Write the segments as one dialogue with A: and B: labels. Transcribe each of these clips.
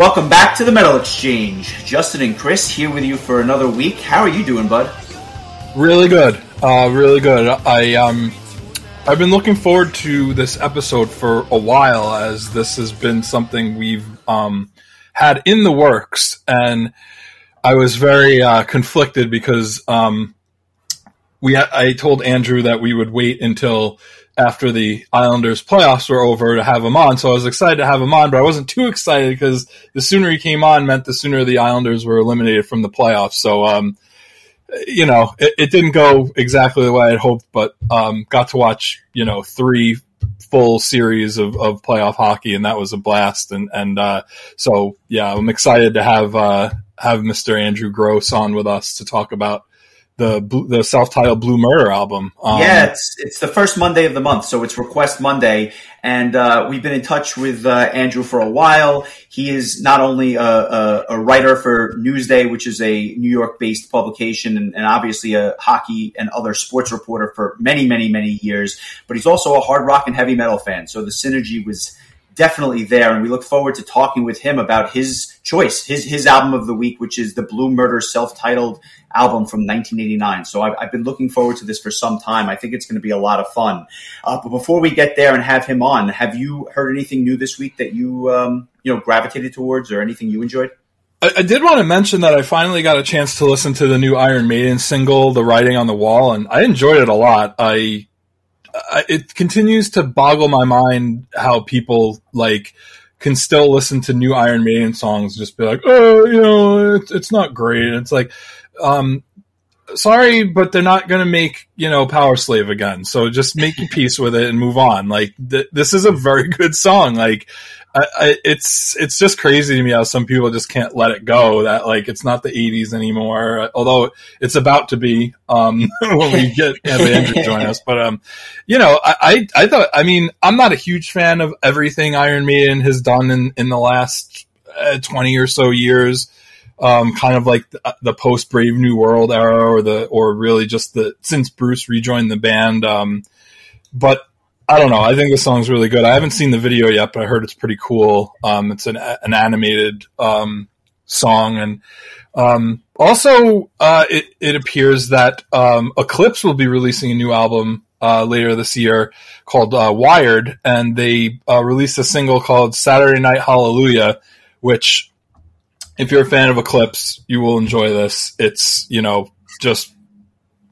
A: Welcome back to the Metal Exchange. Justin and Chris here with you for another week. How are you doing, bud?
B: Really good. Uh, really good. I um, I've been looking forward to this episode for a while, as this has been something we've um, had in the works, and I was very uh, conflicted because um, we I told Andrew that we would wait until after the Islanders playoffs were over to have him on. So I was excited to have him on, but I wasn't too excited because the sooner he came on meant the sooner the Islanders were eliminated from the playoffs. So, um, you know, it, it, didn't go exactly the way I had hoped, but um, got to watch, you know, three full series of, of playoff hockey, and that was a blast. And and uh, so, yeah, I'm excited to have uh, have Mr. Andrew Gross on with us to talk about the the self titled Blue Murder album.
A: Um, yeah, it's it's the first Monday of the month, so it's Request Monday, and uh, we've been in touch with uh, Andrew for a while. He is not only a, a, a, writer for Newsday, which is a New York based publication, and, and, obviously a hockey and other sports reporter for many, many, many years, but he's also a hard rock and heavy metal fan. So the synergy was definitely there, and we look forward to talking with him about his choice, his his album of the week, which is the Blue Murder self-titled album from 1989. So I've, I've been looking forward to this for some time. I think it's going to be a lot of fun. Uh, but before we get there and have him on, have you heard anything new this week that you um, you know gravitated towards, or anything you enjoyed?
B: I, I did want to mention that I finally got a chance to listen to the new Iron Maiden single, "The Writing on the Wall," and I enjoyed it a lot. I it continues to boggle my mind how people like can still listen to new Iron Maiden songs, just be like, oh, you know, it's, it's not great. It's like, um, sorry, but they're not going to make you know Powerslave again. So just make peace with it and move on. Like th- this is a very good song. Like I, I, it's it's just crazy to me how some people just can't let it go. That like it's not the '80s anymore, although it's about to be um, when we get have Andrew join us. But um, you know, I, I I thought I mean I'm not a huge fan of everything Iron Maiden has done in in the last uh, 20 or so years. Um, kind of like the, the post Brave New World era, or the or really just the since Bruce rejoined the band. Um, but I don't know. I think the song's really good. I haven't seen the video yet, but I heard it's pretty cool. Um, it's an an animated um, song, and um, also uh, it it appears that um, Eclipse will be releasing a new album uh, later this year called uh, Wired, and they uh, released a single called Saturday Night Hallelujah, which if you're a fan of Eclipse, you will enjoy this. It's you know just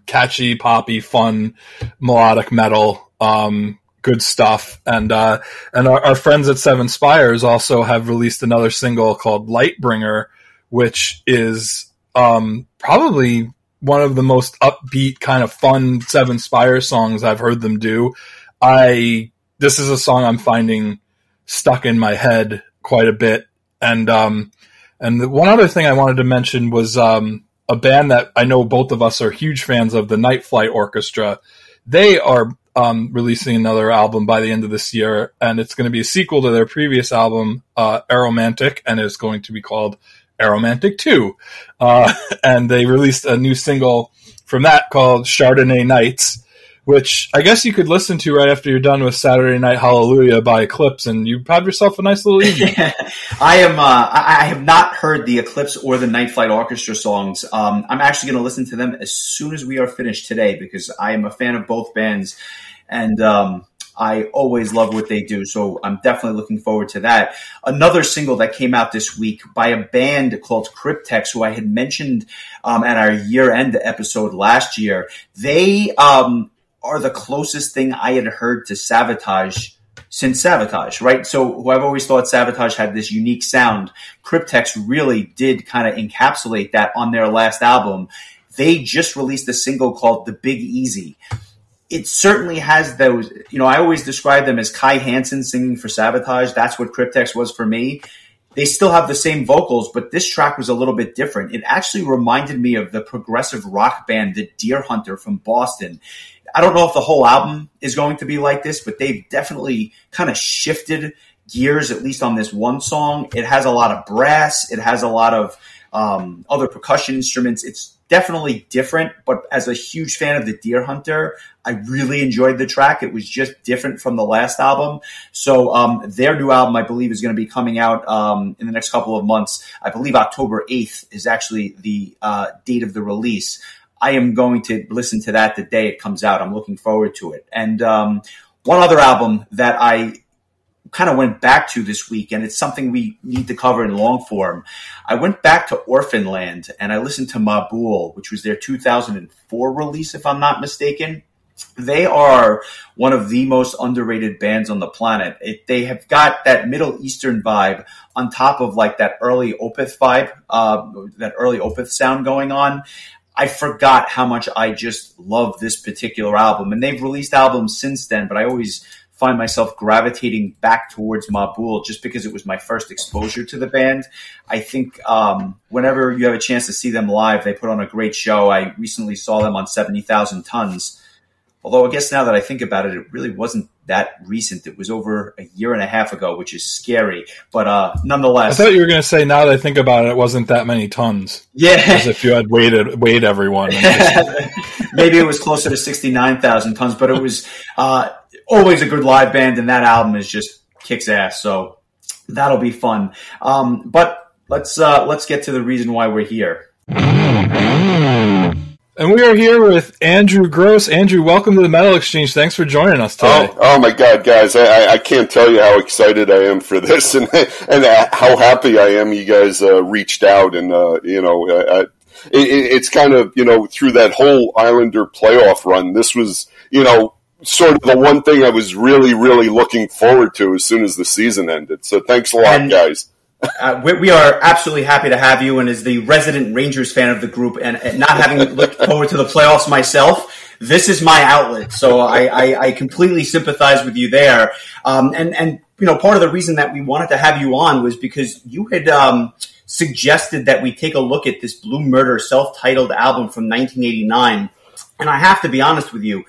B: catchy, poppy, fun, melodic metal. Um, good stuff. And uh, and our, our, friends at Seven Spires also have released another single called Lightbringer, which is um, probably one of the most upbeat, kind of fun Seven Spires songs I've heard them do. I this is a song I'm finding stuck in my head quite a bit. And um, and the, one other thing I wanted to mention was um, a band that I know both of us are huge fans of, the Night Flight Orchestra. They are um, releasing another album by the end of this year, and it's going to be a sequel to their previous album, uh, Aeromantic, and it's going to be called Aeromantic Two. Uh, and they released a new single from that called Chardonnay Nights, which I guess you could listen to right after you're done with Saturday Night Hallelujah by Eclipse, and you have yourself a nice little evening.
A: I am. Uh, I have not heard the Eclipse or the Night Flight Orchestra songs. Um, I'm actually going to listen to them as soon as we are finished today because I am a fan of both bands and um, I always love what they do. So I'm definitely looking forward to that. Another single that came out this week by a band called Cryptex, who I had mentioned um, at our year end episode last year. They um, are the closest thing I had heard to Savatage since Savatage, right? So I've always thought Savatage had this unique sound. Cryptex really did kind of encapsulate that on their last album. They just released a single called The Big Easy it certainly has those. You know, I always describe them as Kai Hansen singing for Savatage. That's what Cryptex was for me. They still have the same vocals, but this track was a little bit different. It actually reminded me of the progressive rock band, the Dear Hunter from Boston. I don't know if the whole album is going to be like this, but they've definitely kind of shifted gears, at least on this one song. It has a lot of brass. It has a lot of um, other percussion instruments. It's definitely different, but as a huge fan of the Dear Hunter, I really enjoyed the track. It was just different from the last album. So um, their new album, I believe, is going to be coming out um, in the next couple of months. I believe October 8th is actually the uh, date of the release. I am going to listen to that the day it comes out. I'm looking forward to it. And um, one other album that I kind of went back to this week, and it's something we need to cover in long form. I went back to Orphaned Land and I listened to Mabool, which was their 2004 release, if I'm not mistaken. They are one of the most underrated bands on the planet. It, they have got that Middle Eastern vibe on top of like that early Opeth vibe, uh, that early Opeth sound going on. I forgot how much I just love this particular album. And they've released albums since then, but I always find myself gravitating back towards Mabool just because it was my first exposure to the band. I think um, whenever you have a chance to see them live, they put on a great show. I recently saw them on 70,000 Tons. Although I guess now that I think about it, it really wasn't that recent. It was over a year and a half ago, which is scary. But uh, nonetheless,
B: I thought you were going to say now that I think about it, it wasn't that many tons.
A: Yeah,
B: as if you had weighed weighed everyone.
A: Just... Maybe it was closer to sixty nine thousand tons, but it was uh, always a good live band, and that album is just kicks ass. So that'll be fun. Um, but let's uh, let's get to the reason why we're here.
B: And we are here with Andrew Gross. Andrew, welcome to the Metal Exchange. Thanks for joining us today.
C: Oh, oh my God, guys! I, I, can't tell you how excited I am for this, and and how happy I am you guys uh, reached out, and uh, you know, uh, it, it's kind of you know through that whole Islander playoff run. This was you know sort of the one thing I was really, really looking forward to as soon as the season ended. So thanks a lot, and, guys.
A: Uh, we, we, are absolutely happy to have you, and as the resident Rangers fan of the group, and, and not having looked forward to the playoffs myself, this is my outlet. So I, I, I completely sympathize with you there. Um, and and you know, part of the reason that we wanted to have you on was because you had. Um, suggested that we take a look at this Blue Murder self-titled album from 1989. And I have to be honest with you,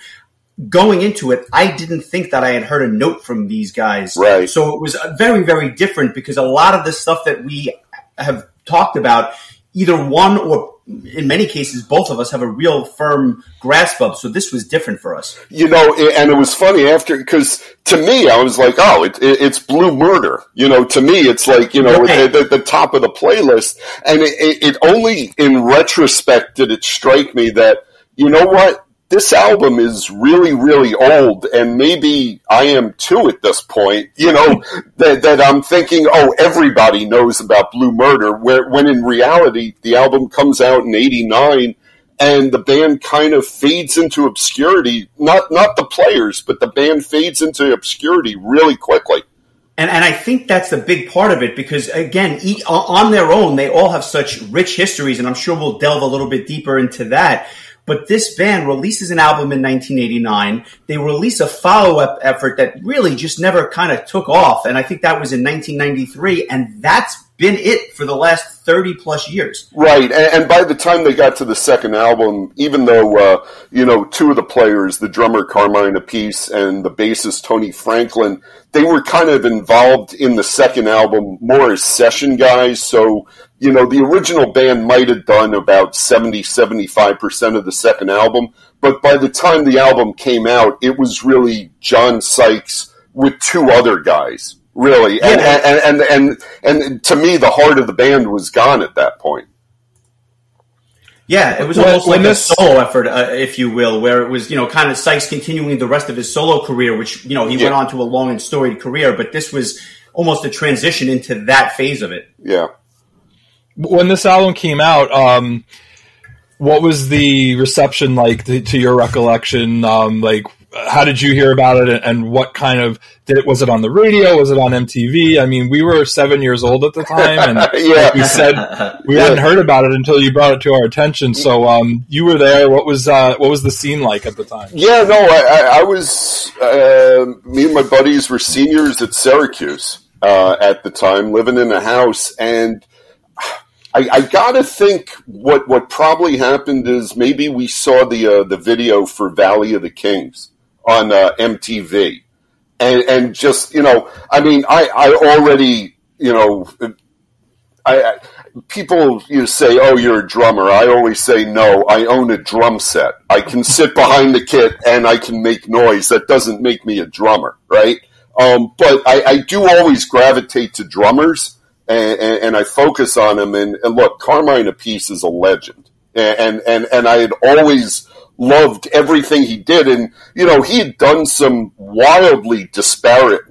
A: going into it, I didn't think that I had heard a note from these guys.
C: Right.
A: So it was very, very different because a lot of the stuff that we have talked about, either one or in many cases, both of us have a real firm grasp of. So this was different for us.
C: You know, and it was funny after because to me, I was like, oh, it, it, it's Blue Murder. You know, to me, it's like you know the, the, the, top of the playlist, and it, it only in retrospect did it strike me that you know what this album is really, really old, and maybe I am too at this point. You know that, that I'm thinking, oh, everybody knows about Blue Murder, where when in reality the album comes out in '89, and the band kind of fades into obscurity. Not not the players, but the band fades into obscurity really quickly.
A: And, and I think that's the big part of it because again, on their own, they all have such rich histories, and I'm sure we'll delve a little bit deeper into that. But this band releases an album in 1989. They release a follow up effort that really just never kind of took off. And I think that was in 1993. And that's been it for the last 30 plus years.
C: Right. And, and by the time they got to the second album, even though, uh, you know, two of the players, the drummer Carmine Appice and the bassist Tony Franklin, they were kind of involved in the second album more as session guys. So you know, the original band might have done about 70, 75% of the second album, but by the time the album came out, it was really John Sykes with two other guys, really. And, yeah. and, and, and, and, to me, the heart of the band was gone at that point.
A: Yeah, it was almost well, like this... a solo effort, uh, if you will, where it was, you know, kind of Sykes continuing the rest of his solo career, which, you know, he yeah. went on to a long and storied career, but this was almost a transition into that phase of it.
C: Yeah
B: when this album came out, um, what was the reception like to, to your recollection? Um, like, how did you hear about it, and what kind of did it? Was it on the radio? Was it on MTV? I mean, we were seven years old at the time, and yeah. like you said we yeah. hadn't heard about it until you brought it to our attention. So um, you were there. What was uh, what was the scene like at the time?
C: Yeah, no, I, I was. Uh, me and my buddies were seniors at Syracuse uh, at the time, living in a house, and I, I got to think what what probably happened is maybe we saw the uh, the video for Valley of the Kings on uh, MTV, and and just you know, I mean, I I already you know, I, I people you say, "Oh, you're a drummer." I always say, "No, I own a drum set. I can sit behind the kit and I can make noise. That doesn't make me a drummer, right?" Um, but I, I do always gravitate to drummers and, and, and I focus on them. And, and, look, Carmine Appice is a legend, and and and I had always loved everything he did. And you know, he had done some wildly disparate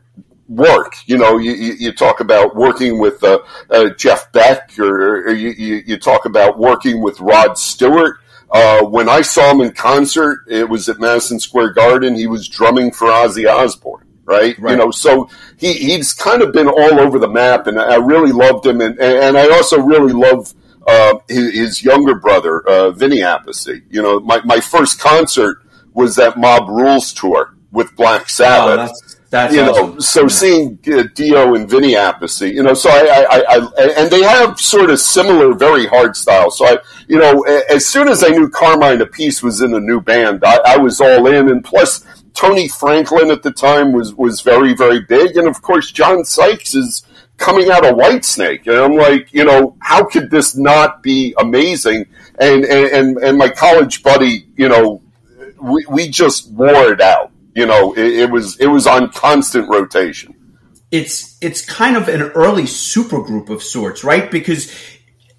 C: work. You know, you, you talk about working with uh, uh, Jeff Beck, or, or you, you, talk about working with Rod Stewart. Uh, when I saw him in concert, it was at Madison Square Garden. He was drumming for Ozzy Osbourne right? right? You know, so he, he's kind of been all over the map, and I really loved him, and and I also really love uh, his, his, younger brother, uh, Vinny Appice. You know, my my first concert was that Mob Rules tour with Black Sabbath. Oh,
A: that's, that's
C: you
A: awesome.
C: know, so seeing uh, Dio and Vinny Appice, you know, so I, I, I, and they have sort of similar, very hard styles. So I, you know, as soon as I knew Carmine Appice was in a new band, I, I was all in. And plus, Tony Franklin at the time was was very very big, and of course John Sykes is coming out of Whitesnake, and I'm like, you know, how could this not be amazing? And and and my college buddy, you know, we we just wore it out. You know, it, it was it was on constant rotation.
A: It's it's kind of an early supergroup of sorts, right? Because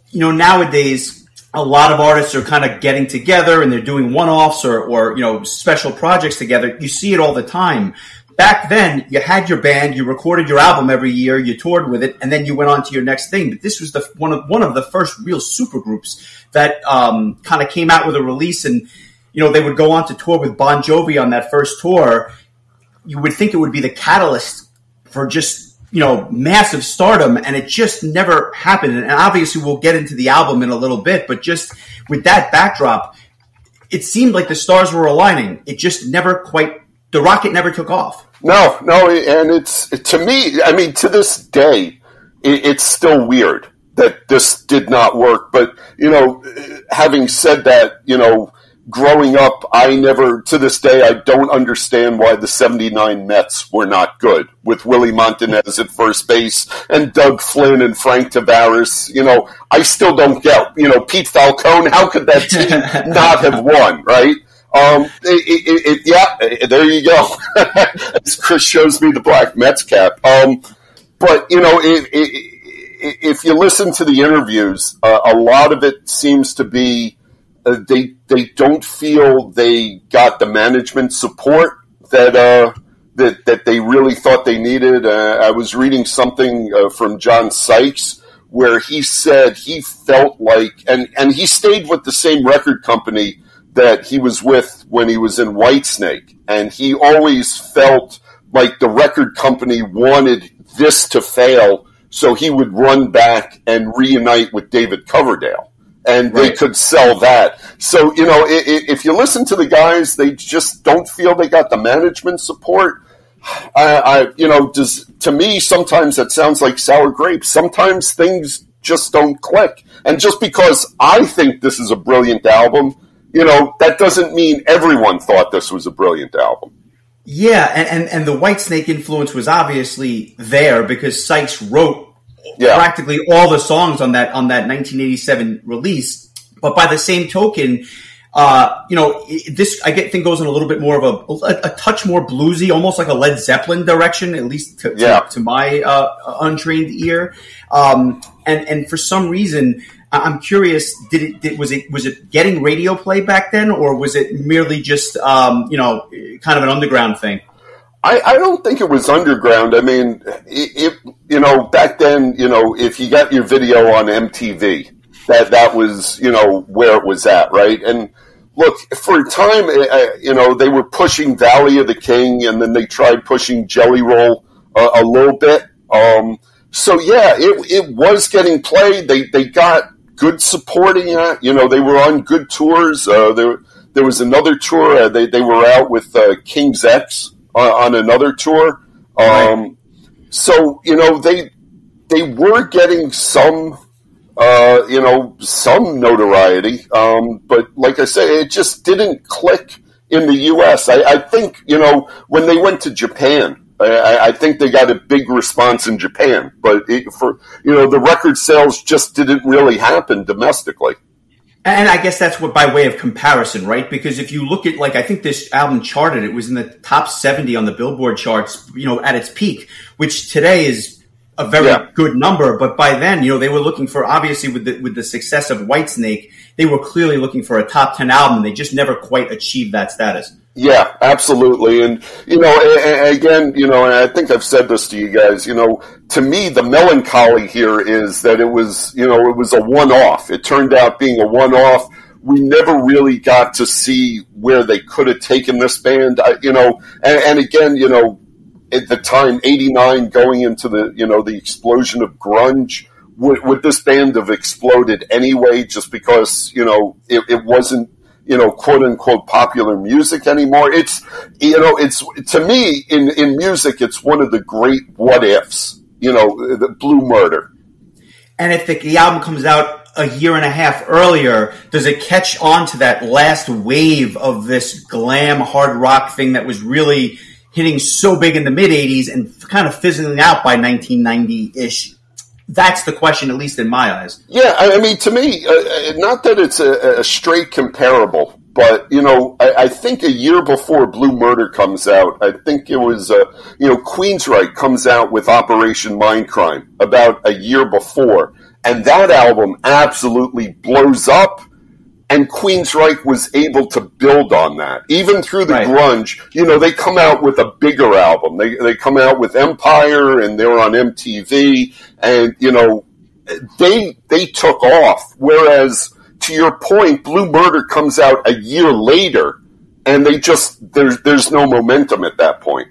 A: you know nowadays a lot of artists are kind of getting together and they're doing one-offs or, or you know special projects together. You see it all the time. Back then, you had your band, you recorded your album every year, you toured with it, and then you went on to your next thing. But this was the one of one of the first real supergroups that um, kind of came out with a release, and you know they would go on to tour with Bon Jovi on that first tour. You would think it would be the catalyst for just you know, massive stardom, and it just never happened. And obviously, we'll get into the album in a little bit, but just with that backdrop, it seemed like the stars were aligning. It just never quite, the rocket never took off.
C: No, no, and it's to me. I mean, to this day, it's still weird that this did not work. But you know, having said that, you know growing up, I never, to this day, I don't understand why the 79 Mets were not good with Willie Montanez at first base and Doug Flynn and Frank Taveras. You know, I still don't get, you know, Pete Falcone, how could that team not have won, right? Um, it, it, it, yeah, there you go. Chris shows me the black Mets cap. Um, but, you know, if you listen to the interviews, uh, a lot of it seems to be, uh, they they don't feel they got the management support that uh, that that they really thought they needed. Uh, I was reading something uh, from John Sykes where he said he felt like, and and he stayed with the same record company that he was with when he was in Whitesnake, and he always felt like the record company wanted this to fail, so he would run back and reunite with David Coverdale and right. they could sell that. So you know, if you listen to the guys, they just don't feel they got the management support. I, I, you know, does to me sometimes that sounds like sour grapes. Sometimes things just don't click, and just because I think this is a brilliant album, you know, that doesn't mean everyone thought this was a brilliant album.
A: Yeah, and, and, and the Whitesnake influence was obviously there because Sykes wrote yeah. practically all the songs on that on that 1987 release. But by the same token, uh, you know, this I get think goes in a little bit more of a, a, a touch more bluesy, almost like a Led Zeppelin direction, at least to, yeah. to, to, my uh, untrained ear. Um, and and for some reason, I'm curious. Did it did, was it was it getting radio play back then, or was it merely just um, you know kind of an underground thing?
C: I, I don't think it was underground. I mean, it, it, you know back then, you know, if you got your video on MTV, that that was you know where it was at, right? And look, for a time, uh, you know, they were pushing Valley of the King, and then they tried pushing Jelly Roll uh, a little bit. Um, so yeah, it, it was getting played. They they got good supporting act. You know, they were on good tours. Uh, there there was another tour. Uh, they they were out with uh, King's X on, on another tour. Um, right. So you know they they were getting some uh, you know, some notoriety. Um, but like I say, it just didn't click in the U.S. I, I think, you know, when they went to Japan, I, I, think they got a big response in Japan. But it, for, you know, the record sales just didn't really happen domestically.
A: And I guess that's what by way of comparison, right? Because if you look at like I think this album charted, it was in the top 70 on the Billboard charts, you know, at its peak, which today is a very yeah. good number. But by then, you know, they were looking for obviously with the with the success of Whitesnake, they were clearly looking for a top ten album. They just never quite achieved that status.
C: Yeah, absolutely. And you know, again, you know, and I think I've said this to you guys. You know, to me, the melancholy here is that it was, you know, it was a one-off. It turned out being a one-off we never really got to see where they could have taken this band. I, you know, and, and, again, you know, at the time, 89 going into the, you know, the explosion of grunge, would, would this band have exploded anyway just because, you know, it, it wasn't, you know, quote unquote popular music anymore? It's, you know, it's, to me, in, in music, it's one of the great what ifs, you know, the Blue Murder.
A: And if the, the album comes out a year and a half earlier, does it catch on to that last wave of this glam hard rock thing that was really hitting so big in the mid 80s and kind of fizzling out by 1990 ish. That's the question, at least in my eyes.
C: Yeah, I mean, to me, uh, uh, not that it's a, a, straight comparable, but you know, I, I, think a year before Blue Murder comes out, I think it was, uh, you know, Queensryche comes out with Operation Mindcrime about a year before, and that album absolutely blows up and Queensryche was able to build on that. Even through the right. grunge, you know, they come out with a bigger album. They, they come out with Empire and they're on MTV and, you know, they, they took off. Whereas to your point, Blue Murder comes out a year later and they just, there's, there's no momentum at that point.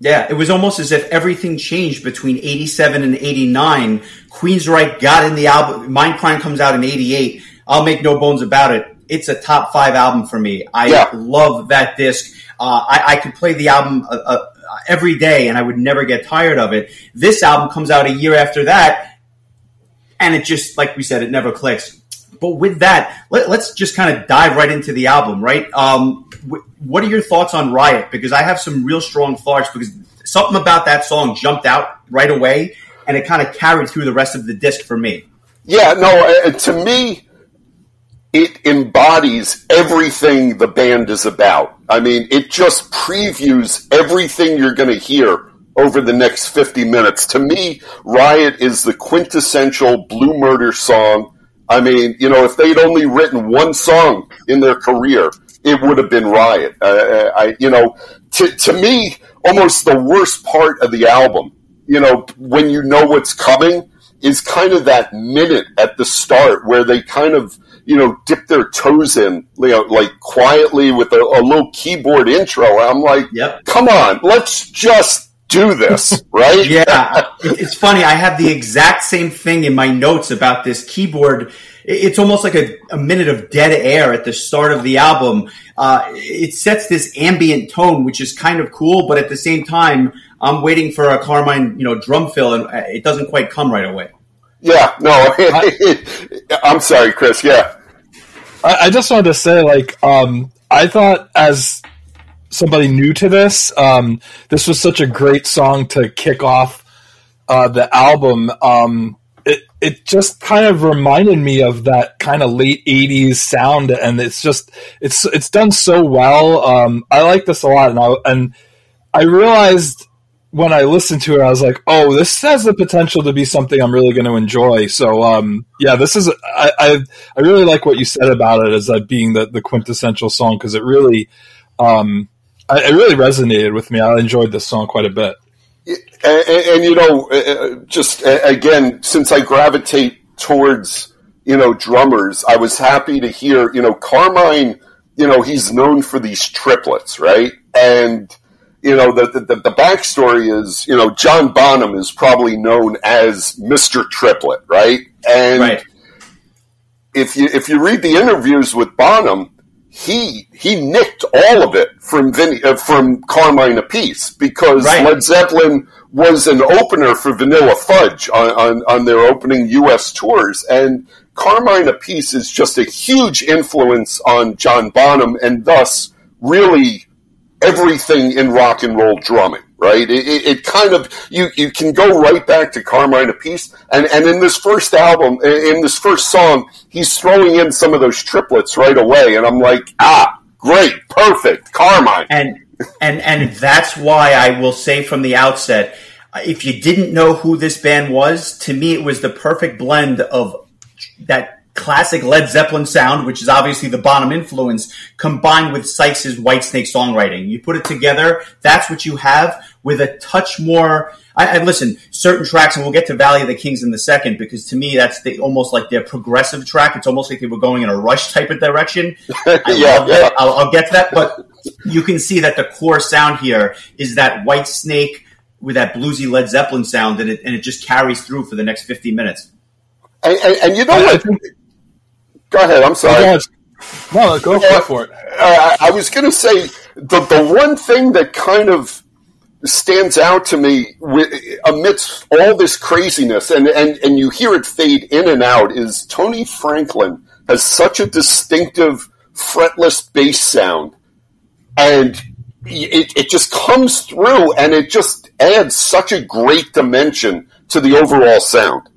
A: Yeah, it was almost as if everything changed between 87 and 89. Queensryche got in the album, Mindcrime comes out in 88 I'll make no bones about it. It's a top five album for me. I yeah. love that disc. Uh, I, I, could play the album uh, uh, every day and I would never get tired of it. This album comes out a year after that, and it just, like we said, it never clicks. But with that, let, us just kind of dive right into the album, right? Um, what are your thoughts on Riot? Because I have some real strong thoughts because something about that song jumped out right away, and it kind of carried through the rest of the disc for me.
C: Yeah, no, uh, to me, it embodies everything the band is about. I mean, it just previews everything you're going to hear over the next 50 minutes. To me, Riot is the quintessential Blue Murder song. I mean, you know, if they'd only written one song in their career, it would have been Riot. Uh, uh I, you know, to, to me, almost the worst part of the album, you know, when you know what's coming, is kind of that minute at the start where they kind of you know, dip their toes in, you know, like quietly with a, a little keyboard intro. I'm like, yep. come on, let's just do this, right?
A: yeah. It's funny. I have the exact same thing in my notes about this keyboard. It's almost like a, a minute of dead air at the start of the album. Uh, it sets this ambient tone, which is kind of cool, but at the same time, I'm waiting for a Carmine, you know, drum fill, and uh, it doesn't quite come right away.
C: Yeah, no, I'm sorry, Chris. Yeah,
B: I, I just wanted to say, like, um, I thought as somebody new to this, um, this was such a great song to kick off uh, the album. Um, it it just kind of reminded me of that kind of late '80s sound, and it's just it's it's done so well. Um, I like this a lot, and I and I realized when I listened to it, I was like, "Oh, this has the potential to be something I'm really going to enjoy." So, um, yeah, this is I, I, I really like what you said about it as that being the the quintessential song because it really, um, I, it really resonated with me. I enjoyed this song quite a bit.
C: And, and, and you know, uh, uh, just again, since I gravitate towards you know, drummers, I was happy to hear, you know, Carmine, you know, he's known for these triplets, right? And, you know, the, the, the backstory is, you know, John Bonham is probably known as Mr. Triplet, right? And
A: right.
C: if you, if you read the interviews with Bonham, he he nicked all of it from Vin, uh, from Carmine Appice because right. Led Zeppelin was an opener for Vanilla Fudge on, on, on, their opening U.S. tours, and Carmine Appice is just a huge influence on John Bonham, and thus really everything in rock and roll drumming. Right? It, it, it kind of you you can go right back to Carmine Appice, and and in this first album, in this first song, he's throwing in some of those triplets right away, and I'm like, ah, great, perfect, Carmine.
A: And and and that's why I will say from the outset, if you didn't know who this band was, to me it was the perfect blend of that classic Led Zeppelin sound, which is obviously the Bonham influence, combined with Sykes' Whitesnake songwriting. You put it together, that's what you have with a touch more. I, I, listen, certain tracks, and we'll get to Valley of the Kings in the second, because to me that's the, almost like their progressive track. It's almost like they were going in a rush type of direction. yeah, yeah. I'll, I'll get to that, but you can see that the core sound here is that Whitesnake with that bluesy Led Zeppelin sound, and it, and it just carries through for the next 50 minutes.
C: And, and, and you know what? Go ahead. I'm sorry.
B: No, go, go for it.
C: Uh, I was going to say the the one thing that kind of stands out to me amidst all this craziness, and, and, and you hear it fade in and out, is Tony Franklin has such a distinctive fretless bass sound, and it, it just comes through, and it just adds such a great dimension to the overall sound.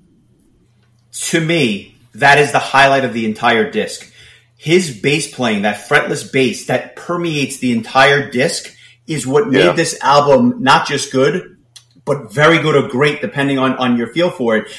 A: To me, that is the highlight of the entire disc. His bass playing, that fretless bass that permeates the entire disc, is what made yeah. this album not just good, but very good or great, depending on, on your feel for it.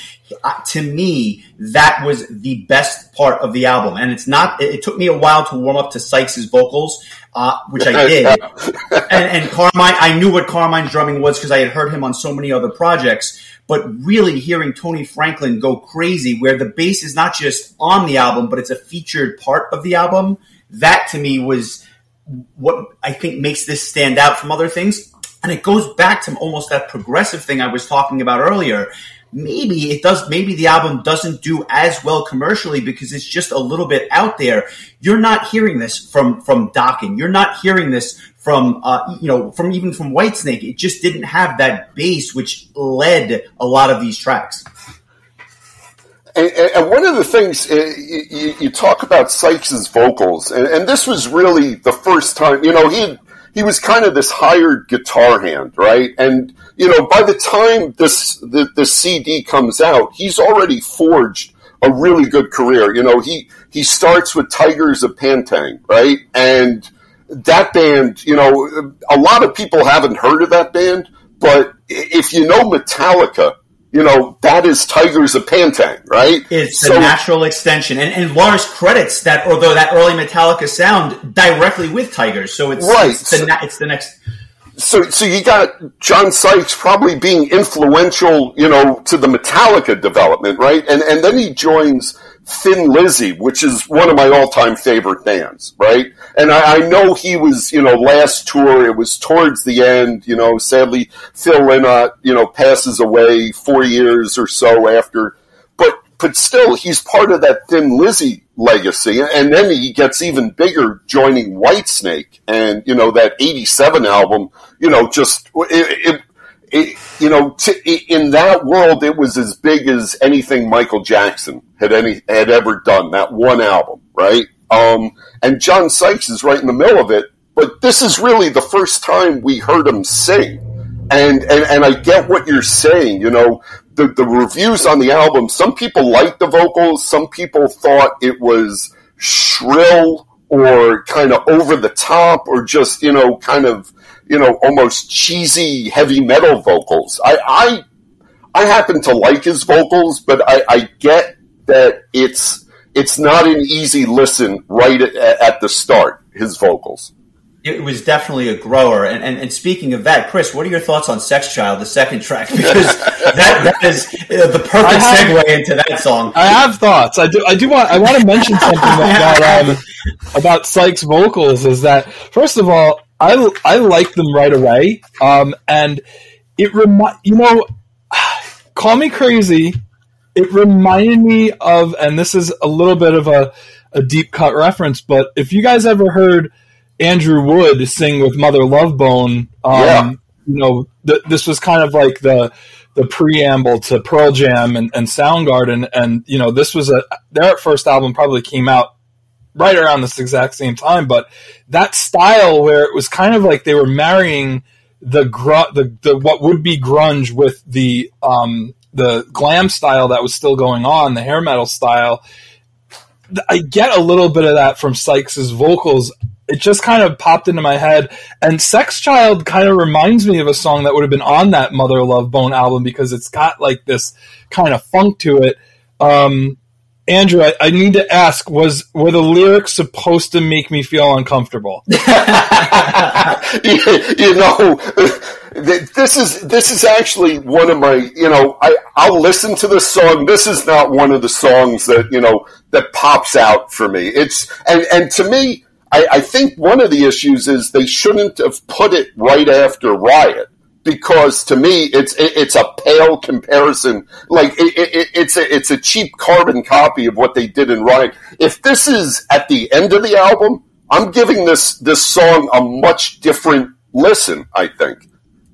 A: Uh, to me, that was the best part of the album. And it's not, it, it took me a while to warm up to Sykes' vocals, uh, which I did. and, and Carmine, I knew what Carmine's drumming was because I had heard him on so many other projects but really hearing Tony Franklin go crazy where the bass is not just on the album, but it's a featured part of the album. That to me was what I think makes this stand out from other things. And it goes back to almost that progressive thing I was talking about earlier maybe it does maybe the album doesn't do as well commercially because it's just a little bit out there you're not hearing this from from Dokken you're not hearing this from uh, you know from even from Whitesnake it just didn't have that bass which led a lot of these tracks
C: and, and one of the things uh, you, you, talk about Sykes's vocals, and, and, this was really the first time. You know, he he was kind of this hired guitar hand, right? And you know, by the time this the, the CD comes out, he's already forged a really good career. You know, he he starts with Tygers of Pan Tang, right? And that band, you know, a lot of people haven't heard of that band, but if you know Metallica, you know, that is Tygers of Pan Tang, right?
A: It's so, the natural extension. And, and Lars credits that, although that early Metallica sound directly with Tygers. So it's, right. it's, the, it's the next.
C: So, so you got John Sykes probably being influential, you know, to the Metallica development, right? And, and then he joins Thin Lizzy, which is one of my all-time favorite bands, right? And I, I, know he was, you know, last tour, it was towards the end, you know, sadly Phil Lynott, you know, passes away four years or so after, but, but still, he's part of that Thin Lizzy legacy. And then he gets even bigger joining Whitesnake and, you know, that 87 album, you know, just, it, it it, you know, in that world, it was as big as anything Michael Jackson had any had ever done. That one album, right? Um, and John Sykes is right in the middle of it. But this is really the first time we heard him sing, and and and I get what you're saying. You know, the the reviews on the album. Some people liked the vocals. Some people thought it was shrill or kind of over the top, or just you know, kind of you know, almost cheesy heavy metal vocals. I, I, I happen to like his vocals, but I, I get that it's it's not an easy listen right at, at the start. His vocals.
A: it was definitely a grower. And, and, and, speaking of that, Chris, what are your thoughts on Sex Child, the second track? Because that, that is the perfect have, segue into that song.
B: I have thoughts. I do. I do want. I want to mention something about um, about Sykes' vocals. Is that first of all, I I like them right away, um, and it remind you know, call me crazy. It reminded me of, and this is a little bit of a, a deep cut reference, but if you guys ever heard Andrew Wood sing with Mother Love Bone. Um, yeah. You know, th- this was kind of like the the preamble to Pearl Jam and, and Soundgarden, and you know, this was a their first album probably came out right around this exact same time. But that style where it was kind of like they were marrying the gr- the, the what would be grunge with the um, the glam style that was still going on, the hair metal style. I get a little bit of that from Sykes's vocals it just kind of popped into my head. And Sex Child kind of reminds me of a song that would have been on that Mother Love Bone album because it's got like this kind of funk to it. Um, Andrew, I, I, need to ask: Was were the lyrics supposed to make me feel uncomfortable? you,
C: you know, this is this is actually one of my. You know, I I'll listen to this song. This is not one of the songs that you know that pops out for me. It's and and to me, I, I think one of the issues is they shouldn't have put it right after Riot because to me it's it, it's a pale comparison. Like it, it, it's a it's a cheap carbon copy of what they did in Riot. If this is at the end of the album, I'm giving this this song a much different listen. I think.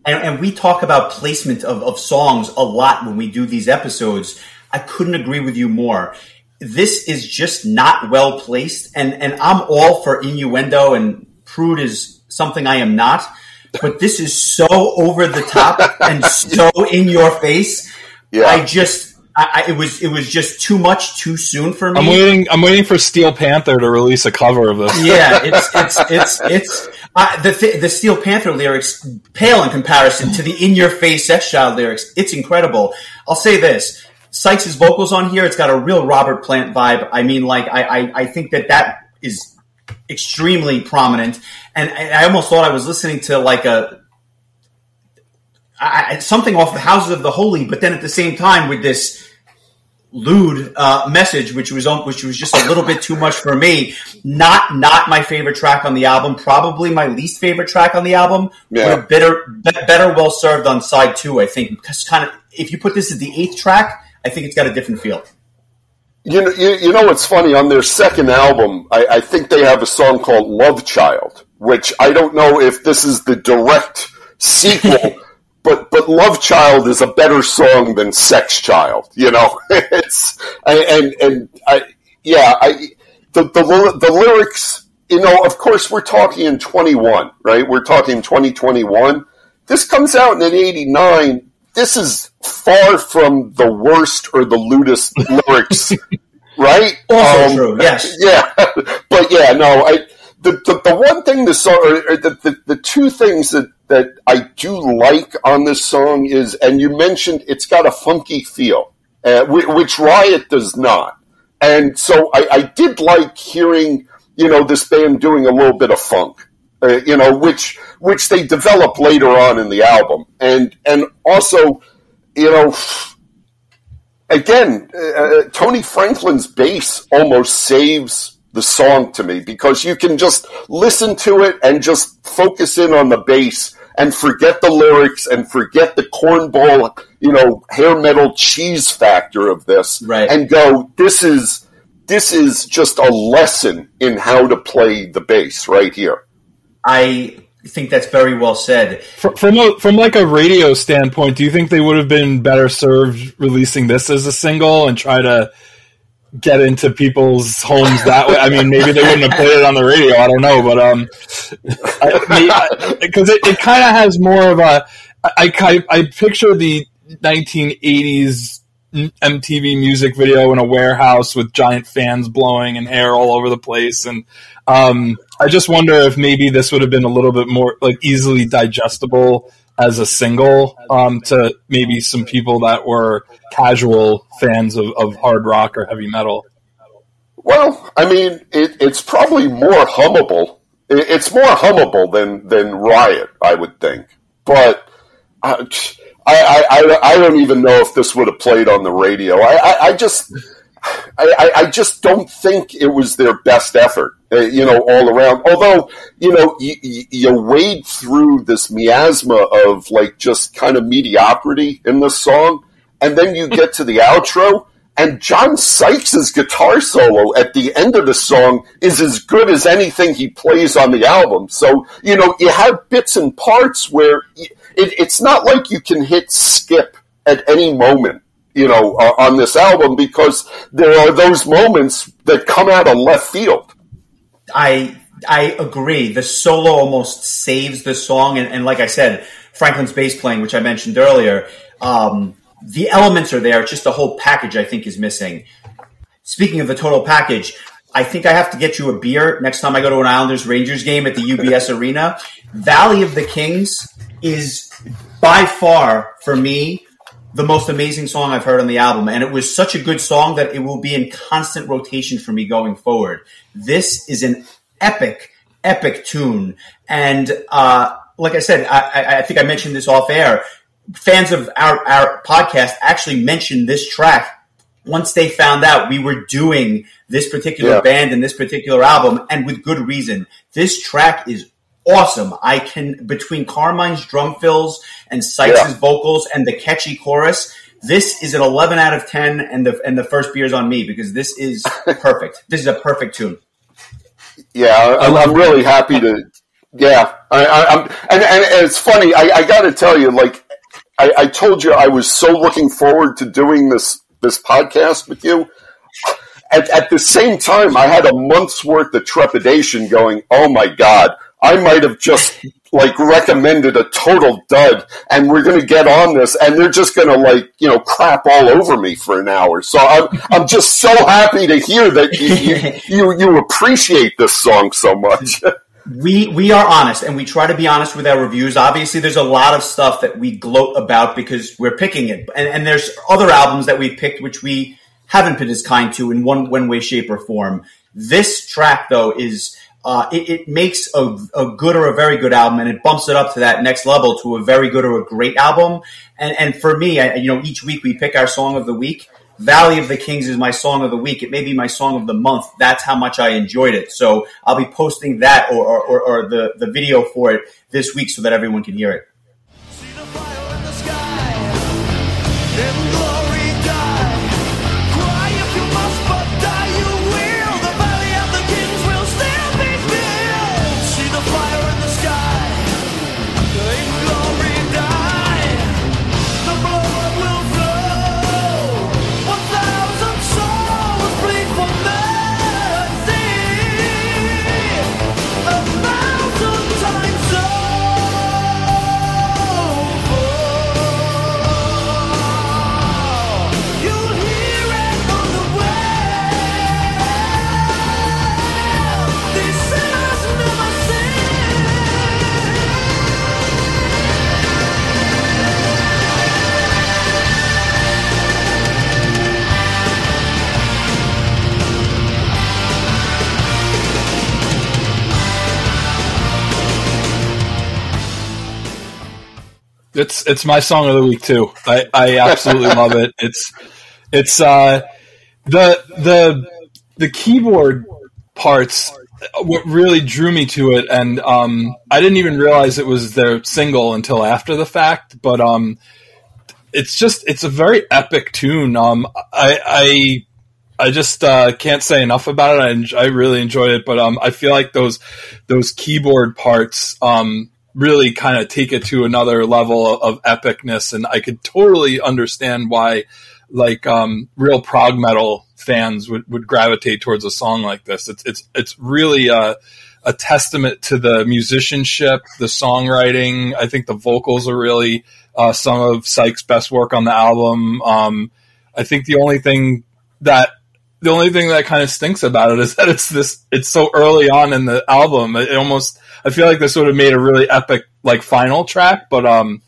A: And, and we talk about placement of, of songs a lot when we do these episodes. I couldn't agree with you more this is just not well placed. And, and I'm all for innuendo and prude is something I am not, but this is so over the top and so in your face. Yeah. I just, I, it was it was just too much too soon for me.
B: I'm waiting. I'm waiting for Steel Panther to release a cover of this.
A: Yeah, it's it's it's it's the the Steel Panther lyrics pale in comparison to the in your face Sex Child lyrics. It's incredible. I'll say this: Sykes' vocals on here, it's got a real Robert Plant vibe. I mean, like, I, I, I think that that is extremely prominent. And I almost thought I was listening to like a, I, something off the Houses of the Holy, but then at the same time with this lewd uh, message, which was which was just a little bit too much for me. Not not my favorite track on the album. Probably my least favorite track on the album. Yeah. better better well served on side two. I think because kind of if you put this as the eighth track, I think it's got a different feel.
C: You know, you, you know what's funny? On their second album, I, I think they have a song called "Love Child," which I don't know if this is the direct sequel. but but Love Child is a better song than Sex Child. You know, it's and and I yeah I the the the lyrics. You know, of course, we're talking in twenty one, right? We're talking twenty twenty one. This comes out in eighty nine this is far from the worst or the lewdest lyrics, right?
A: Also um, true, yes.
C: Yeah, but yeah, no, I. The, the, the one thing the song, or the, the, the two things that, that I do like on this song is, and you mentioned it's got a funky feel, uh, which Riot does not. And so I, I did like hearing, you know, this band doing a little bit of funk uh, you know, which which they develop later on in the album, and and also, you know, again, uh, uh, Tony Franklin's bass almost saves the song to me because you can just listen to it and just focus in on the bass and forget the lyrics and forget the cornball, you know, hair metal cheese factor of this,
A: right.
C: and go, this is this is just a lesson in how to play the bass right here.
A: I think that's very well said.
B: From from, a, from like a radio standpoint, do you think they would have been better served releasing this as a single and try to get into people's homes that way? I mean, maybe they wouldn't have played it on the radio. I don't know, but um, because it, it kind of has more of a. I, I, I picture the 1980s MTV music video in a warehouse with giant fans blowing and hair all over the place, and um, I just wonder if maybe this would have been a little bit more like easily digestible as a single um, to maybe some people that were casual fans of, of hard rock or heavy metal.
C: Well, I mean, it, it's probably more hummable it's more hummable than than Riot, I would think. But uh, I, I, I don't even know if this would have played on the radio. I, I, I just. I, I, just don't think it was their best effort, uh, you know, all around. Although, you know, you, you wade through this miasma of like just kind of mediocrity in the song, and then you get to the outro, and John Sykes' guitar solo at the end of the song is as good as anything he plays on the album. So, you know, you have bits and parts where it, it's not like you can hit skip at any moment, you know, uh, on this album because there are those moments that come out of left field.
A: I I agree. The solo almost saves the song, and, and like I said, Franklin's bass playing, which I mentioned earlier, um, the elements are there. It's just the whole package I think is missing. Speaking of the total package, I think I have to get you a beer next time I go to an Islanders Rangers game at the UBS Arena. Valley of the Kings is by far for me the most amazing song I've heard on the album, and it was such a good song that it will be in constant rotation for me going forward. This is an epic, epic tune, and uh, like I said, I, I think I mentioned this off air fans of our, our podcast actually mentioned this track once they found out we were doing this particular yeah. band and this particular album, and with good reason. This track is awesome. I can between Carmine's drum fills and Sykes' yeah. vocals and the catchy chorus. This is an 11 out of 10, and the and the first beer's on me because this is perfect. this is a perfect tune.
C: Yeah, I'm, I'm really happy to. Yeah, I, am and, and it's funny. I, I got to tell you, like I, I told you I was so looking forward to doing this this podcast with you. At, at the same time, I had a month's worth of trepidation going, oh my God, I might have just like recommended a total dud and we're going to get on this and they're just going to like, you know, crap all over me for an hour. So I'm, I'm just so happy to hear that you, you, you, you appreciate this song so much.
A: we we are honest and we try to be honest with our reviews obviously there's a lot of stuff that we gloat about because we're picking it and, and there's other albums that we've picked which we haven't been as kind to in one one way shape or form this track though is uh, it, it, makes a, a, good or a very good album and it bumps it up to that next level to a very good or a great album and and for me I, you know each week we pick our song of the week Valley of the Kings is my song of the week. It may be my song of the month. That's how much I enjoyed it. So I'll be posting that or, or, or the, the video for it this week so that everyone can hear it.
B: It's it's my song of the week too. I, I absolutely love it. It's it's uh, the the the keyboard parts what really drew me to it, and um, I didn't even realize it was their single until after the fact. But um, it's just it's a very epic tune. Um, I I I just uh, can't say enough about it. I, I really enjoyed it, but um, I feel like those those keyboard parts um, really kind of take it to another level of epicness. And I could totally understand why, like, um, real prog metal fans would, would gravitate towards a song like this. It's, it's, it's really a, a testament to the musicianship, the songwriting. I think the vocals are really, uh, some of Sykes' best work on the album. Um, I think the only thing that the only thing that kind of stinks about it is that it's this it's so early on in the album it, almost i feel like this would have made a really epic like final track but um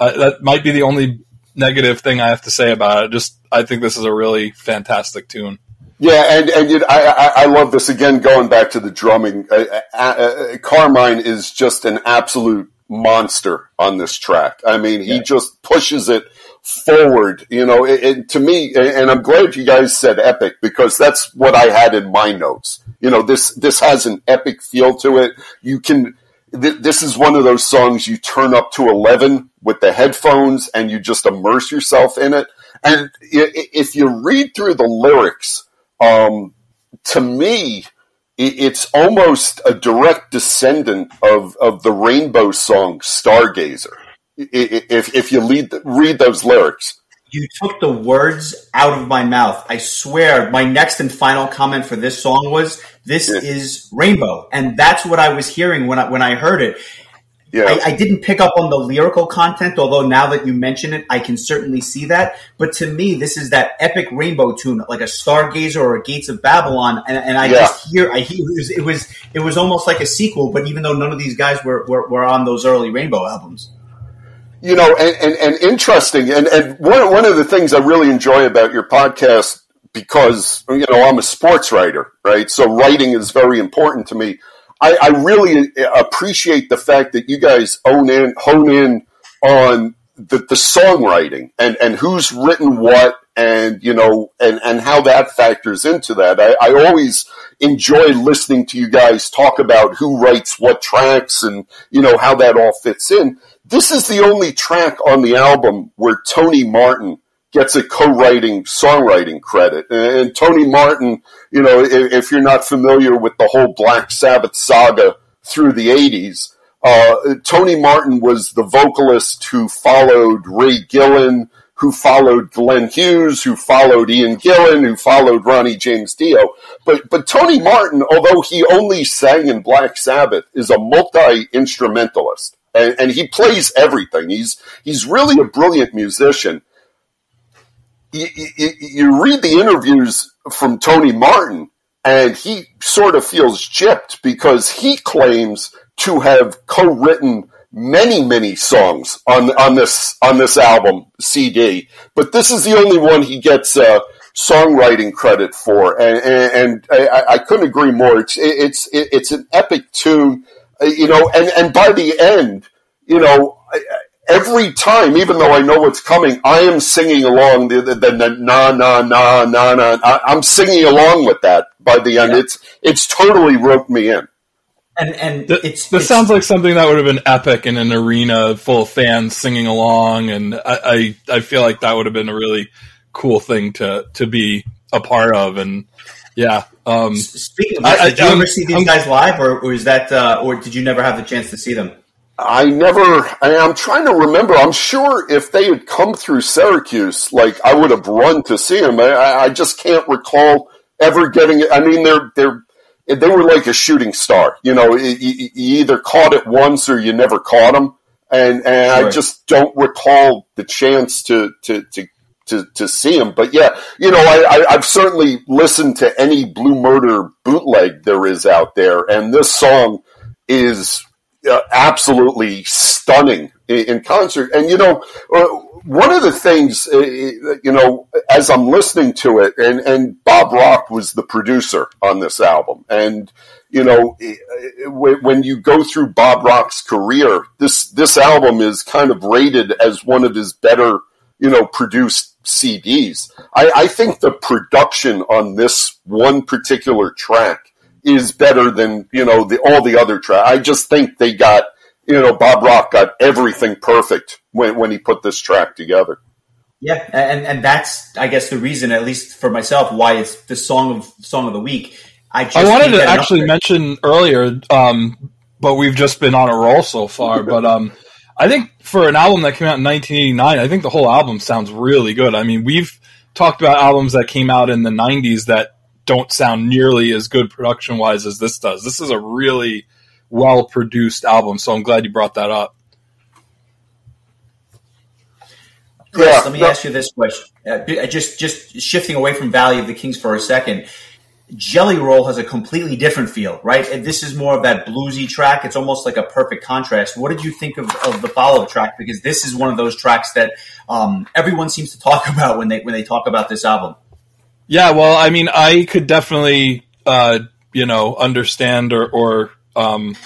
B: uh, that might be the only negative thing i have to say about it just i think this is a really fantastic tune
C: Yeah, and and you know, I, I, I love this again. Going back to the drumming, uh, uh, uh, Carmine is just an absolute monster on this track. I mean, he yeah. just pushes it forward. You know, it, to me, and I'm glad you guys said epic because that's what I had in my notes. You know, this this has an epic feel to it. You can. Th- this is one of those songs you turn up to eleven with the headphones and you just immerse yourself in it. And if you read through the lyrics um, to me, it's almost a direct descendant of, of the Rainbow song Stargazer. If, if you read, read those lyrics.
A: You took the words out of my mouth. I swear, my next and final comment for this song was, "This yeah. is Rainbow," and that's what I was hearing when I when I heard it. Yeah. I, I, didn't pick up on the lyrical content, although now that you mention it, I can certainly see that. But to me, this is that epic rainbow tune, like a Stargazer or a Gates of Babylon, and, and I yeah. just hear, I hear it was, it was, it was almost like a sequel. But even though none of these guys were were, were on those early Rainbow albums,
C: you know, and, and, and interesting, and, and one one of the things I really enjoy about your podcast because you know I'm a sports writer, right? So writing is very important to me I, I really appreciate the fact that you guys own in, hone in on the, the songwriting and, and who's written what and you know and, and how that factors into that. I, I always enjoy listening to you guys talk about who writes what tracks and you know how that all fits in. This is the only track on the album where Tony Martin gets a co-writing songwriting credit. And, Tony Martin, you know, if, if, you're not familiar with the whole Black Sabbath saga through the 80s, uh, Tony Martin was the vocalist who followed Ray Gillen, who followed Glenn Hughes, who followed Ian Gillan, who followed Ronnie James Dio. But, but Tony Martin, although he only sang in Black Sabbath, is a multi-instrumentalist. And, and he plays everything. He's, he's really a brilliant musician you, you, you read the interviews from Tony Martin, and he sort of feels gypped because he claims to have co-written many many songs on on this on this album CD, but this is the only one he gets uh, songwriting credit for, and, and, and I, I, couldn't agree more. It's it's it's an epic tune, Uh, you know, and and by the end, you know every time, even though I know what's coming, I am singing along the, the, the, the na na na na na. I, am singing along with that by the end. Yeah. It's it's totally roped me in.
A: And and
B: the,
A: it's
B: this
A: it's,
B: sounds like something that would have been epic in an arena full of fans singing along, and I I, I feel like that would have been a really cool thing to to be a part of, and yeah. Um,
A: Speaking of that, did you I, ever see these I'm, guys live, or, or is that, uh, or did you never have the chance to see them?
C: I never, I, am trying to remember. I'm sure if they had come through Syracuse, like I would have run to see them. I, I just can't recall ever getting it. I mean, they're, they're, they were like a shooting star. You know, you, you either caught it once or you never caught them. And, and right. I just don't recall the chance to, to, to, to, to see him. But yeah, you know, I, I, have certainly listened to any Blue Murder bootleg there is out there. And this song is uh, absolutely stunning in, in, concert. And you know, uh, one of the things, uh, you know, as I'm listening to it, and and Bob Rock was the producer on this album, and you know, when you go through Bob Rock's career, this this album is kind of rated as one of his better, you know, produced CDs. I, I think the production on this one particular track is better than you know the all the other tracks. I just think they got you know Bob Rock got everything perfect when when he put this track together.
A: Yeah, and and that's I guess the reason, at least for myself, why it's the song of song of the week. I
B: I wanted to actually mention earlier, um, but we've just been on a roll so far. but um, I think for an album that came out in 1989, I think the whole album sounds really good. I mean, we've talked about albums that came out in the 90s that don't sound nearly as good production wise as this does. This is a really well produced album, so I'm glad you brought that up.
A: Chris, yeah, let me no. ask you this question. Uh, just just shifting away from Valley of the Kings for a second. Jelly Roll has a completely different feel, right? And this is more of that bluesy track. It's almost like a perfect contrast. What did you think of, of the follow up track? Because this is one of those tracks that um, everyone seems to talk about when they when they talk about this album.
B: Yeah, well, I mean, I could definitely, uh, you know, understand or, or um,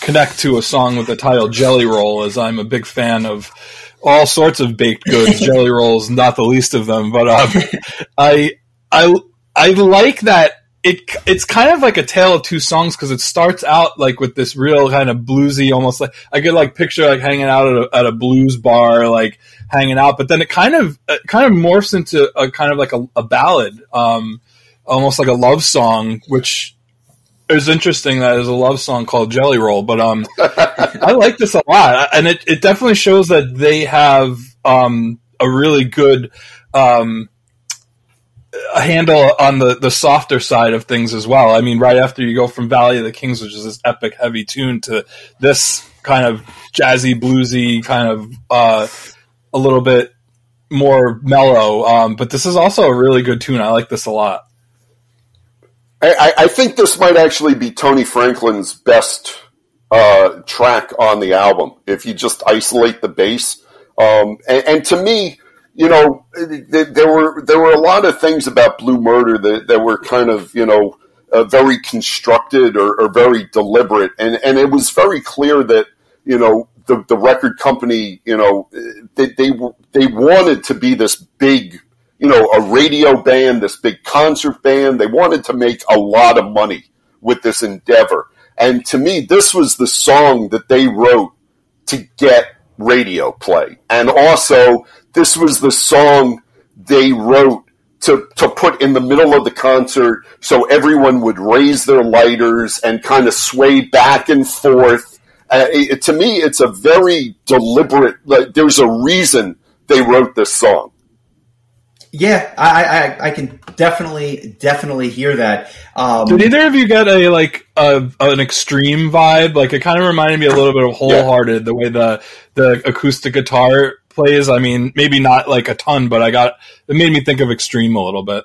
B: connect to a song with the title Jelly Roll, as I'm a big fan of all sorts of baked goods. Jelly Rolls, not the least of them. But um, I, I, I like that. It it's kind of like a tale of two songs because it starts out like with this real kind of bluesy, almost like I could like picture like hanging out at a, at a blues bar, like hanging out. But then it kind of it kind of morphs into a kind of like a, a ballad, um, almost like a love song, which is interesting That is a love song called Jelly Roll. But um, I like this a lot, and it it definitely shows that they have um a really good um handle on the, the softer side of things as well. I mean, right after you go from Valley of the Kings, which is this epic heavy tune, to this kind of jazzy, bluesy, kind of uh, a little bit more mellow. Um, but this is also a really good tune. I like this a lot.
C: I, I think this might actually be Tony Franklin's best uh, track on the album if you just isolate the bass. Um, and, and to me, you know, there were there were a lot of things about Blue Murder that, that were kind of you know uh, very constructed or, or, very deliberate, and and it was very clear that you know the the record company you know they they, they wanted to be this big you know a radio band, this big concert band. They wanted to make a lot of money with this endeavor, and to me, this was the song that they wrote to get radio play, and also this was the song they wrote to, to put in the middle of the concert so everyone would raise their lighters and kind of sway back and forth. Uh, it, to me, it's a very deliberate, like, there's a reason they wrote this song.
A: Yeah, I, I, I can definitely definitely hear that.
B: Um, Did either of you get a like a, an extreme vibe? Like it kind of reminded me a little bit of Hole Hearted, yeah. the way the the acoustic guitar plays. I mean, maybe not like a ton, but I got it made me think of Extreme a little bit.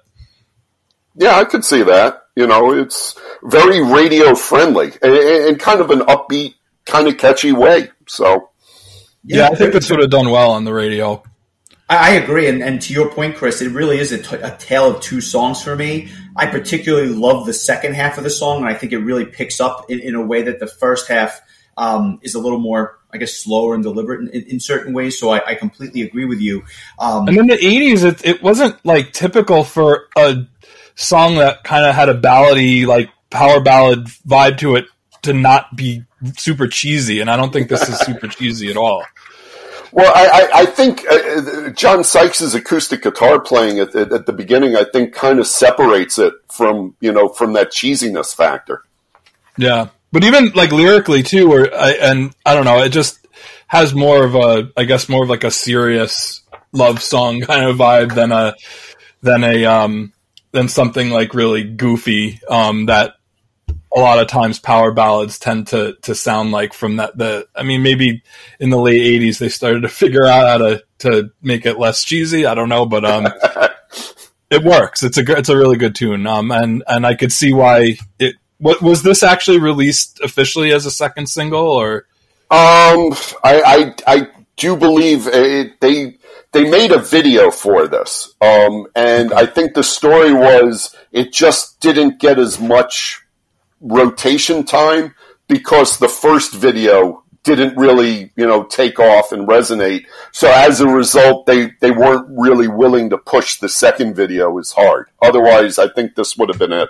C: Yeah, I could see that. You know, it's very radio friendly and, kind of an upbeat, kind of catchy way. So,
B: yeah, yeah I think this would have done well on the radio.
A: I agree, and, and to your point, Chris, it really is a, t- a tale of two songs for me. I particularly love the second half of the song, and I think it really picks up in, in a way that the first half um, is a little more I guess slower and deliberate in, in certain ways. So I, I, completely agree with you.
B: Um, and in the '80s, it, it wasn't like typical for a song that kind of had a ballady, like power ballad vibe to it, to not be super cheesy. And I don't think this is super cheesy at all.
C: Well, I, I think uh, John Sykes' acoustic guitar playing at, at, at the beginning, I think, kind of separates it from you know from that cheesiness factor.
B: Yeah, but even like lyrically too, or and I don't know, it just has more of a, I guess, more of like a serious love song kind of vibe than a than a um than something like really goofy um that a lot of times power ballads tend to to sound like from that the I mean maybe in the late 80s they started to figure out how to to make it less cheesy I don't know but um it works. It's a it's a really good tune. Um and and I could see why it what was this actually released officially as a second single or?
C: Um, I I, I do believe it, they they made a video for this, um, and I think the story was it just didn't get as much rotation time because the first video didn't really, you know, take off and resonate. So as a result, they, they weren't really willing to push the second video as hard. Otherwise, I think this would have been it.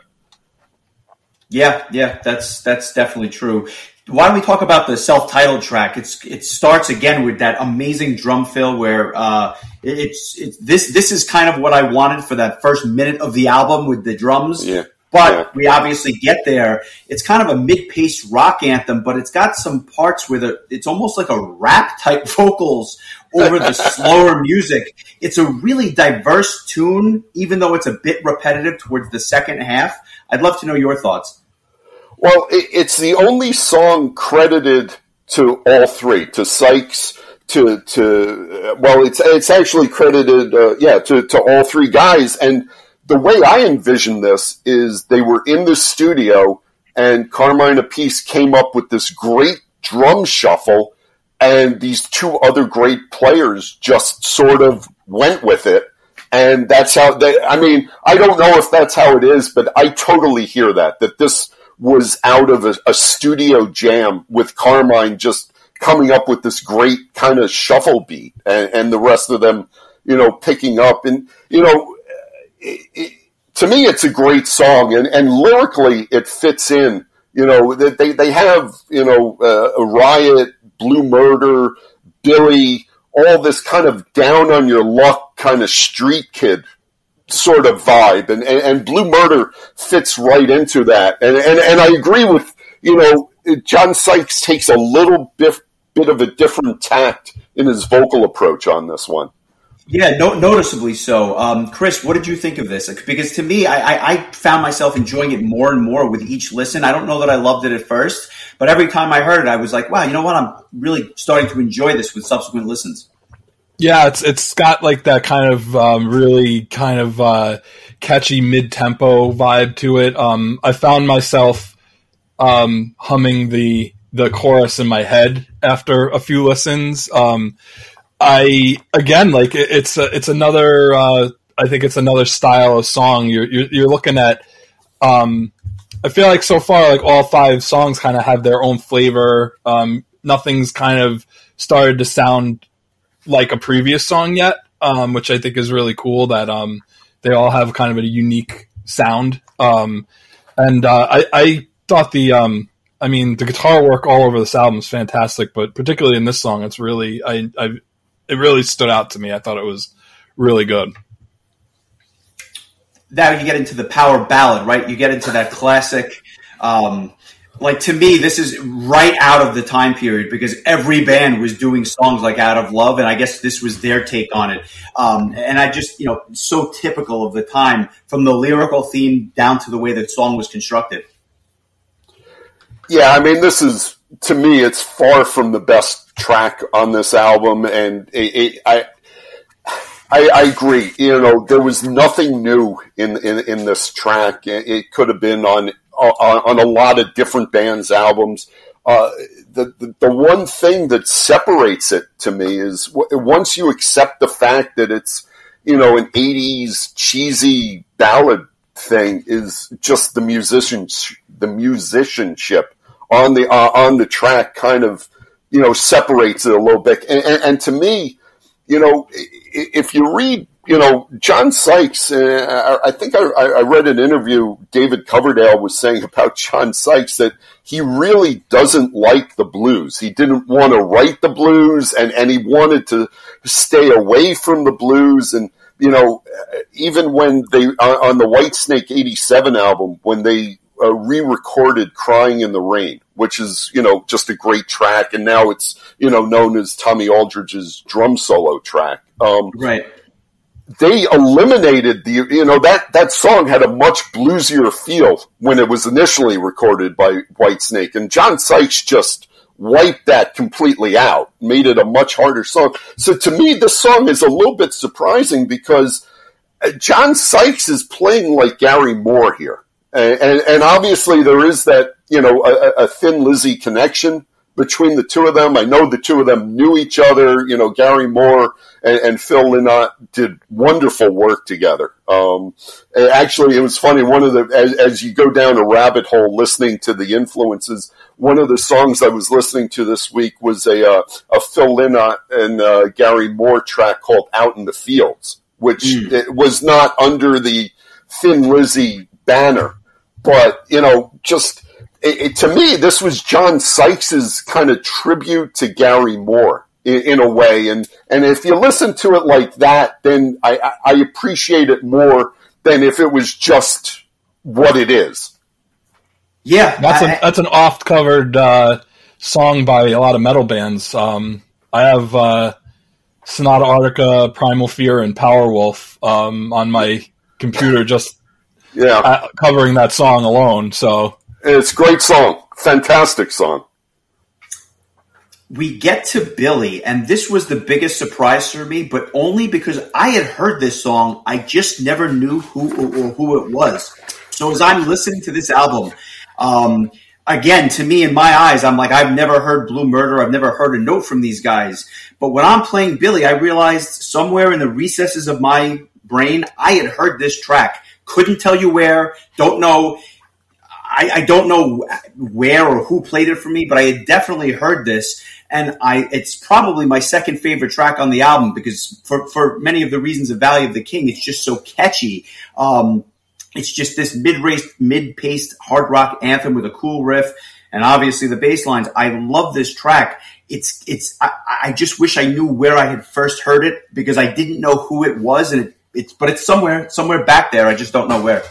A: Yeah, yeah, that's that's definitely true. Why don't we talk about the self-titled track? It's it starts again with that amazing drum fill where uh, it's it's this this is kind of what I wanted for that first minute of the album with the drums.
C: Yeah.
A: But yeah. we obviously get there. It's kind of a mid-paced rock anthem, but it's got some parts where the, it's almost like a rap type vocals over the slower music. It's a really diverse tune, even though it's a bit repetitive towards the second half. I'd love to know your thoughts.
C: Well, it's the only song credited to all three, to Sykes, to to well, it's it's actually credited, uh, yeah, to to all three guys. And the way I envision this is they were in the studio, and Carmine Appice came up with this great drum shuffle, and these two other great players just sort of went with it and that's how they. I mean, I don't know if that's how it is, but I totally hear that that this was out of a, a studio jam with Carmine just coming up with this great kind of shuffle beat, and, and the rest of them, you know, picking up, and you know. It, it, to me, it's a great song, and, and lyrically, it fits in. You know, they they have you know uh, a riot, blue murder, Billy, all this kind of down on your luck kind of street kid sort of vibe, and, and, and Blue Murder fits right into that. And, and and I agree with you know John Sykes takes a little bit bit of a different tact in his vocal approach on this one.
A: Yeah, no, noticeably so. Um, Chris, what did you think of this? Because to me, I, I, I, found myself enjoying it more and more with each listen. I don't know that I loved it at first, but every time I heard it, I was like, wow, you know what? I'm really starting to enjoy this with subsequent listens.
B: Yeah, it's it's got like that kind of um, really kind of uh, catchy mid tempo vibe to it. Um, I found myself um, humming the the chorus in my head after a few listens. Um, I again like it, it's a, it's another. Uh, I think it's another style of song. You're you're, you're looking at. Um, I feel like so far, like all five songs kind of have their own flavor. Um, nothing's kind of started to sound like a previous song yet, um, which I think is really cool. That um, they all have kind of a unique sound. Um, and uh, I, I, thought the, um, I mean, the guitar work all over this album is fantastic, but particularly in this song, it's really, I, I, it really stood out to me. I thought it was really good.
A: Now you get into the power ballad, right? You get into that classic. Um, like to me, this is right out of the time period because every band was doing songs like "Out of Love," and I guess this was their take on it. Um, and I just, you know, so typical of the time, from the lyrical theme down to the way the song was constructed.
C: Yeah, I mean, this is to me, it's far from the best track on this album, and it, it, I. I, I, agree. You know, there was nothing new in in, in this track. It could have been on on, on a lot of different bands' albums. Uh, the, the, the one thing that separates it to me is once you accept the fact that it's you know an '80s cheesy ballad thing is just the musician the musicianship on the uh, on the track kind of you know separates it a little bit and, and, and to me you know if you read you know, John Sykes, uh, I think I, I, read an interview David Coverdale was saying about John Sykes that he really doesn't like the blues. He didn't want to write the blues and, and he wanted to stay away from the blues. And, you know, even when they, on the Whitesnake 87 album, when they uh, re-recorded Crying in the Rain, which is, you know, just a great track. And now it's, you know, known as Tommy Aldridge's drum solo track.
A: Um, right
C: they eliminated the you know that that song had a much bluesier feel when it was initially recorded by Whitesnake, and John Sykes just wiped that completely out, made it a much harder song. So to me, this song is a little bit surprising because uh, John Sykes is playing like Gary Moore here, and and, and obviously there is that you know a, a Thin Lizzy connection between the two of them. I know the two of them knew each other. You know, Gary Moore and, and Phil Lynott did wonderful work together. Um, actually, it was funny. One of the as, as, you go down a rabbit hole listening to the influences, one of the songs I was listening to this week was a uh, a Phil Lynott and uh, Gary Moore track called "Out in the Fields," which mm. was not under the Thin Lizzy banner, but you know, just it, it, to me, this was John Sykes's kind of tribute to Gary Moore in, in, a way. And, and if you listen to it like that, then I, I appreciate it more than if it was just what it is.
A: Yeah.
B: That's, I, a, that's an oft covered uh, song by a lot of metal bands. Um, I have uh, Sonata Arctica, Primal Fear, and Powerwolf um, on my computer just yeah. Uh, covering that song alone. So
C: it's a great song. Fantastic song.
A: We get to Billy, and this was the biggest surprise for me, but only because I had heard this song. I just never knew who or who it was. So as I'm listening to this album, um, again, to me, in my eyes, I'm like, I've never heard Blue Murder. I've never heard a note from these guys. But when I'm playing Billy, I realized somewhere in the recesses of my brain, I had heard this track. Couldn't tell you where. Don't know. I, I don't know where or who played it for me, but I had definitely heard this and I it's probably my second favorite track on the album because for for many of the reasons of Valley of the King, it's just so catchy. Um, it's just this mid-race, mid-paced hard rock anthem with a cool riff, and obviously the bass lines. I love this track. It's it's. I, I just wish I knew where I had first heard it because I didn't know who it was, and it, it's but it's somewhere somewhere back there. I just don't know where.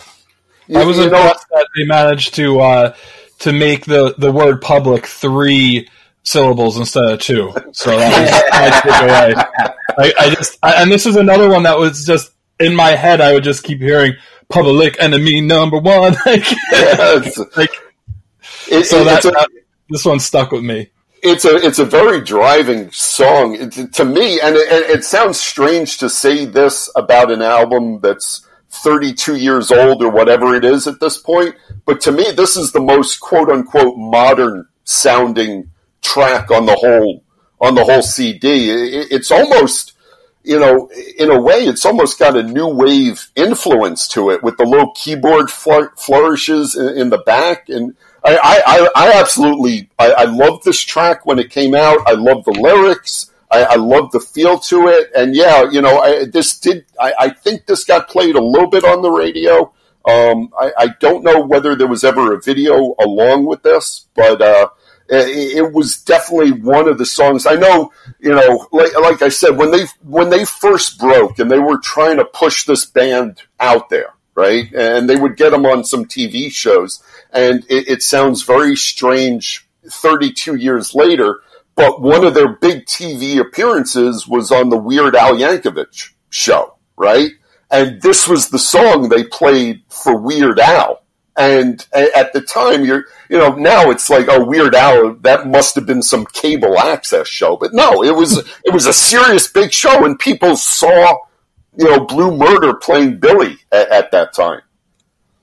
B: I was impressed that they managed to uh, to make the the word public three syllables instead of two. So that was my takeaway. I, I just, I, and this is another one that was just in my head. I would just keep hearing "Public Enemy Number One." like, like it, so that, a, that, this one stuck with me.
C: It's a it's a very driving song it, to me, and it, it sounds strange to say this about an album that's. 32 years old or whatever it is at this point. But to me, this is the most quote unquote modern sounding track on the whole on the whole CD. it's almost you know, in a way, it's almost got a new wave influence to it with the little keyboard flourishes in, the back. And I, I, I absolutely, I, I love this track when it came out. I love the lyrics. I, I love the feel to it. And yeah, you know, I, this did, I, I think this got played a little bit on the radio. Um, I, don't know whether there was ever a video along with this, but, uh, it was definitely one of the songs. I know, you know, like, like, I said, when they when they first broke and they were trying to push this band out there, right? And they would get them on some TV shows, and it, it sounds very strange. Thirty-two years later, but one of their big TV appearances was on the Weird Al Yankovic show, right? And this was the song they played for Weird Al and at the time, you're, you know, now it's like, oh, Weird Al, that must have been some cable access show. But no, it was, it was a serious big show and people saw, you know, Blue Murder playing Billy at, at that time.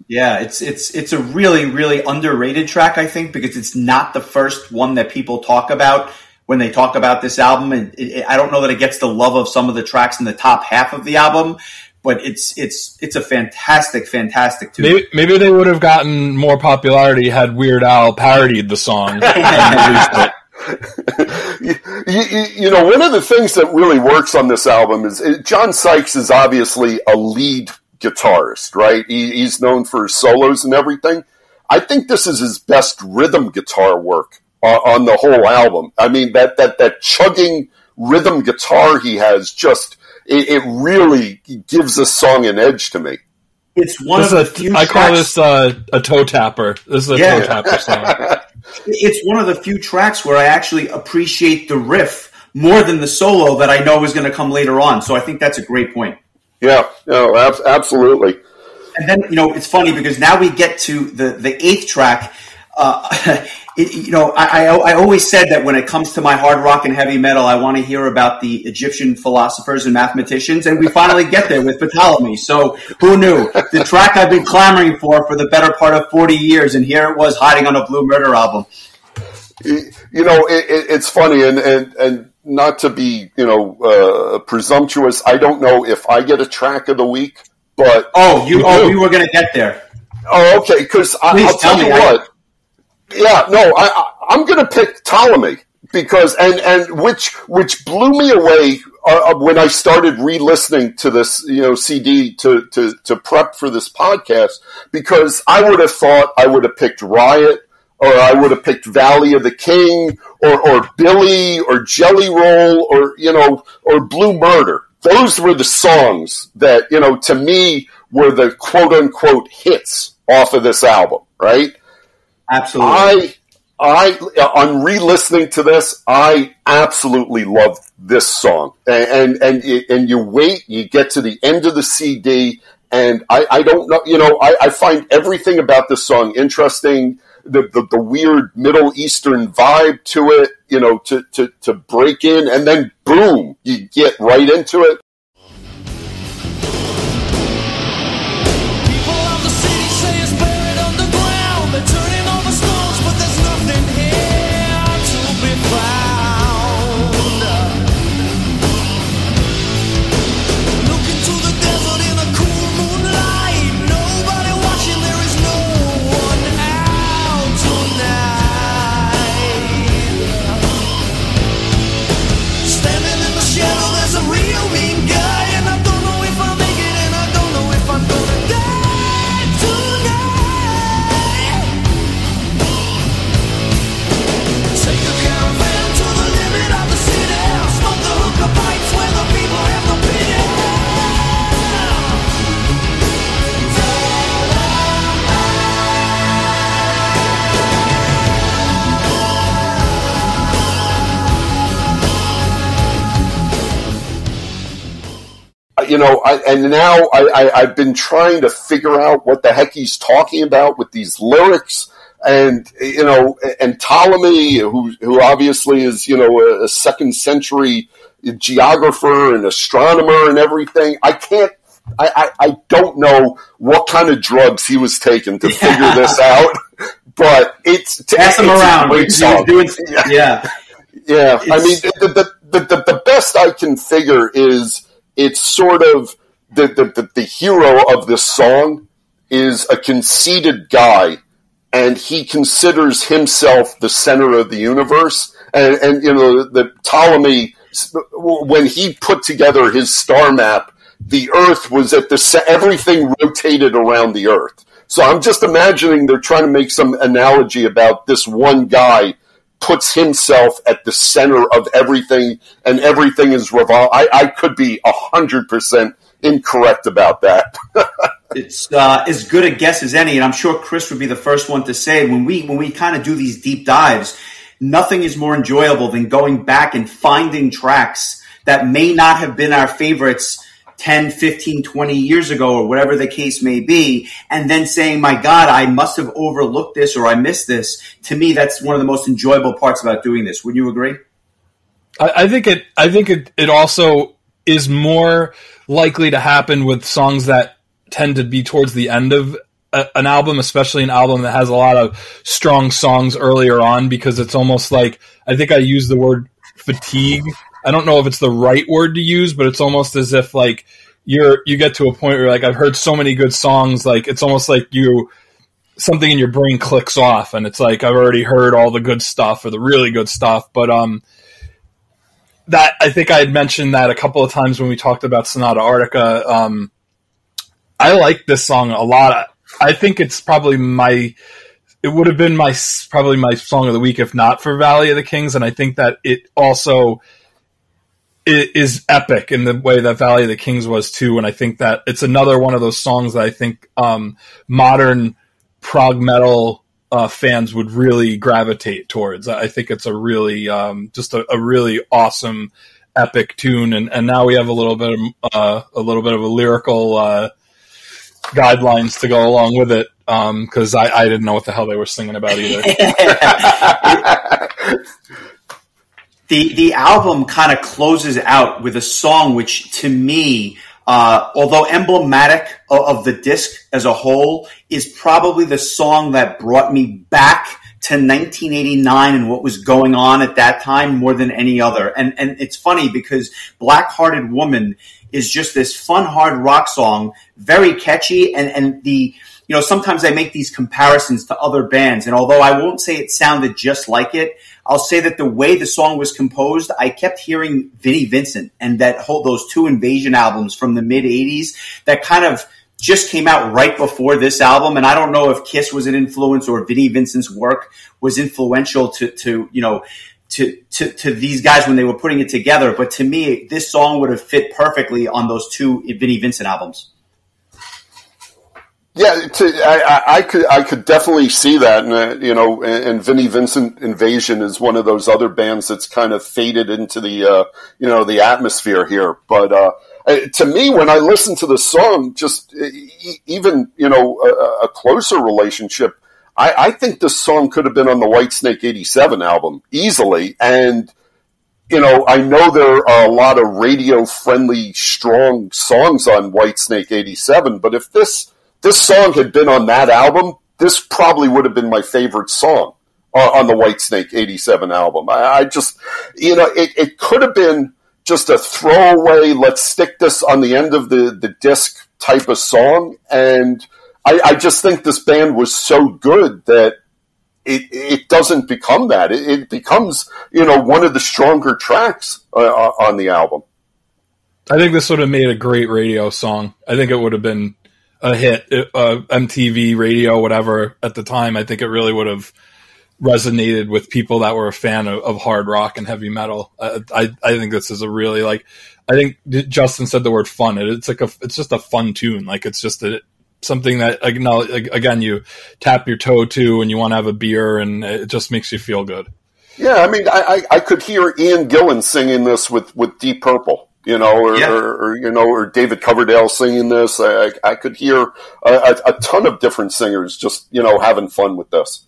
A: Yeah, it's it's it's a really really underrated track I think because it's not the first one that people talk about when they talk about this album and it, it, I don't know that it gets the love of some of the tracks in the top half of the album but it's it's it's a fantastic, fantastic tune.
B: Maybe, maybe they would have gotten more popularity had Weird Al parodied the song.
C: you, you, you, know, one of the things that really works on this album is it, John Sykes is obviously a lead guitarist, right? He, he's known for his solos and everything. I think this is his best rhythm guitar work on, on the whole album. I mean, that that that chugging rhythm guitar he has just it, it really gives a song an edge to me.
A: It's one this of the few. I
B: call this uh, a toe tapper. This is a yeah. toe tapper song.
A: it's one of the few tracks where I actually appreciate the riff more than the solo that I know is going to come later on. So I think that's a great point.
C: Yeah, no, absolutely.
A: And then you know it's funny because now we get to the the eighth track. Uh, it, you know, I, I, I, always said that when it comes to my hard rock and heavy metal, I want to hear about the Egyptian philosophers and mathematicians, and we finally get there with Ptolemy. So who knew? The track I've been clamoring for for the better part of 40 years, and here it was hiding on a Blue Murder album.
C: You know, it, it, it's funny, and, and, and not to be, you know, uh, presumptuous, I don't know if I get a track of the week, but.
A: Oh, you, oh, we were going to get there.
C: Oh, okay, because I'll tell you what. Yeah, no, I, am going to pick Ptolemy because and and which which blew me away uh, uh, when I started re-listening to this you know CD to to to prep for this podcast because I would have thought I would have picked Riot or I would have picked Valley of the King or or Billy or Jelly Roll or you know or Blue Murder. Those were the songs that you know to me were the quote unquote hits off of this album, right?
A: Absolutely.
C: I, I, on re-listening to this, I absolutely love this song. And, and, and, and you wait, you get to the end of the CD, and I, I don't know, you know, I, I find everything about this song interesting. The, the, the, weird Middle Eastern vibe to it, you know, to, to, to break in, and then boom, you get right into it. You know, I, and now I, I, have been trying to figure out what the heck he's talking about with these lyrics. And, you know, and Ptolemy, who, who obviously is, you know, a, a second century geographer and astronomer and everything. I can't I, I, I, don't know what kind of drugs he was taking to figure this out, but it's
A: to pass him around.
C: Doing, yeah, yeah. I mean, the, the, the, the best I can figure is it's sort of the, the, the, the hero of this song is a conceited guy, and he considers himself the center of the universe. And, and you know, the Ptolemy, when he put together his star map, the Earth was at the everything rotated around the Earth. So I'm just imagining they're trying to make some analogy about this one guy puts himself at the center of everything, and everything is revol. I, I could be hundred percent incorrect about that.
A: it's uh, as good a guess as any, and I'm sure Chris would be the first one to say when we when we kind of do these deep dives, nothing is more enjoyable than going back and finding tracks that may not have been our favorites 10, 15, 20 years ago or whatever the case may be, and then saying, my God, I must have overlooked this or I missed this. To me, that's one of the most enjoyable parts about doing this. Would you agree?
B: I, I think it, I think it, it also is more likely to happen with songs that tend to be towards the end of a, an album, especially an album that has a lot of strong songs earlier on, because it's almost like, I think I use the word fatigue I don't know if it's the right word to use, but it's almost as if like you're you get to a point where like I've heard so many good songs, like it's almost like you something in your brain clicks off and it's like I've already heard all the good stuff or the really good stuff. But um that I think I had mentioned that a couple of times when we talked about Sonata Arctica. Um I like this song a lot. I think it's probably my it would have been my probably my song of the week if not for Valley of the Kings, and I think that it also is epic in the way that Valley of the Kings was too. And I think that it's another one of those songs that I think um, modern prog metal uh, fans would really gravitate towards. I think it's a really um, just a, a, really awesome epic tune. And, and now we have a little bit of uh, a little bit of a lyrical uh, guidelines to go along with it because um, I, I didn't know what the hell they were singing about either.
A: the the album kind of closes out with a song which to me uh, although emblematic of, of, the disc as a whole is probably the song that brought me back to 1989 and what was going on at that time more than any other. And and it's funny because black hearted woman is just this fun hard rock song very catchy and and the you know sometimes i make these comparisons to other bands and although i won't say it sounded just like it I'll say that the way the song was composed, I kept hearing Vinnie Vincent and that whole those two Invasion albums from the mid '80s that kind of just came out right before this album. And I don't know if Kiss was an influence or Vinnie Vincent's work was influential to to you know to, to, to these guys when they were putting it together. But to me, this song would have fit perfectly on those two Vinnie Vincent albums.
C: Yeah, to, I, I, could I could definitely see that, and uh, you know, and, and Vinnie Vincent Invasion is one of those other bands that's kind of faded into the uh, you know the atmosphere here. But uh, to me, when I listen to the song, just even you know a, a closer relationship, I, I, think this song could have been on the Whitesnake '87 album easily, and you know, I know there are a lot of radio friendly, strong songs on Whitesnake '87, but if this this song had been on that album, this probably would have been my favorite song on, the White Whitesnake 87 album. I, I just, you know, it, it could have been just a throwaway, let's stick this on the end of the, the disc type of song. And I, I just think this band was so good that it, it doesn't become that. It, it becomes, you know, one of the stronger tracks uh, on the album.
B: I think this would have made a great radio song. I think it would have been a hit, uh, MTV radio, whatever at the time, I think it really would have resonated with people that were a fan of, of hard rock and heavy metal. Uh, I I think this is a really like I think Justin said the word fun. It's like a it's just a fun tune. Like it's just a something that again you tap your toe to and you want to have a beer and it just makes you feel good.
C: Yeah, I mean, I, I, I could hear Ian Gillan singing this with, with Deep Purple you know, or, yeah. or, or, you know, or David Coverdale singing this. I, I could hear a, a, ton of different singers just you know having fun with this.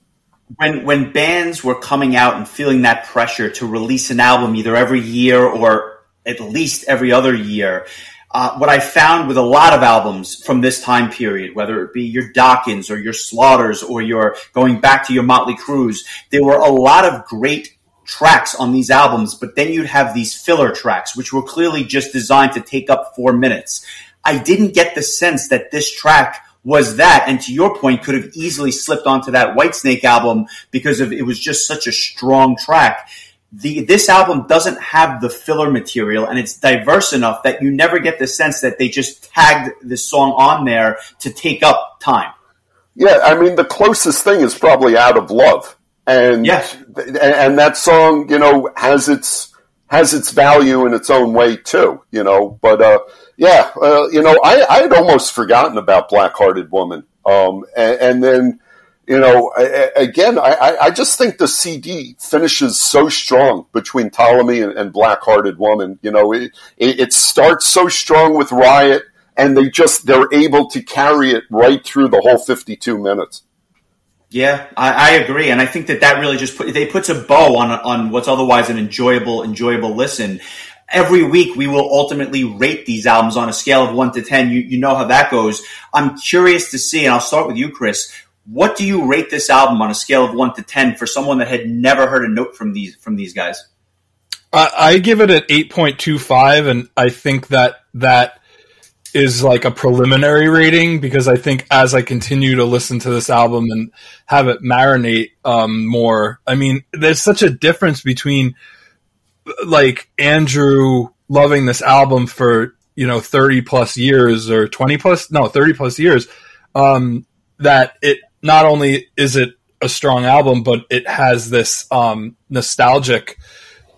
A: When when bands were coming out and feeling that pressure to release an album either every year or at least every other year, uh, what I found with a lot of albums from this time period, whether it be your Dokkens or your Slaughters or your going back to your Motley Crues, there were a lot of great tracks on these albums, but then you'd have these filler tracks, which were clearly just designed to take up four minutes. I didn't get the sense that this track was that, and to your point, could have easily slipped onto that Whitesnake album because of it was just such a strong track. The, this album doesn't have the filler material and it's diverse enough that you never get the sense that they just tagged this song on there to take up time.
C: Yeah, I mean, the closest thing is probably Out of Love and
A: yes.
C: and that song, you know, has its has its value in its own way too, you know. But uh, yeah, uh, you know, I, I had almost forgotten about Black Hearted Woman, um, and, and, then you know, I, again, I, I just think the CD finishes so strong between Ptolemy and, and Black Hearted Woman. You know, it, it, it starts so strong with Riot, and they just they're able to carry it right through the whole fifty two minutes.
A: Yeah, I, I, agree, and I think that that really just put they puts a bow on on what's otherwise an enjoyable enjoyable listen. Every week we will ultimately rate these albums on a scale of one to ten. You you know how that goes. I'm curious to see, and I'll start with you, Chris. What do you rate this album on a scale of one to ten for someone that had never heard a note from these from these guys?
B: I, I give it an eight point two five, and I think that that is like a preliminary rating because I think as I continue to listen to this album and have it marinate um, more, I mean, there's such a difference between like Andrew loving this album for you know 30 plus years or 20 plus no 30 plus years um, that it not only is it a strong album but it has this um, nostalgic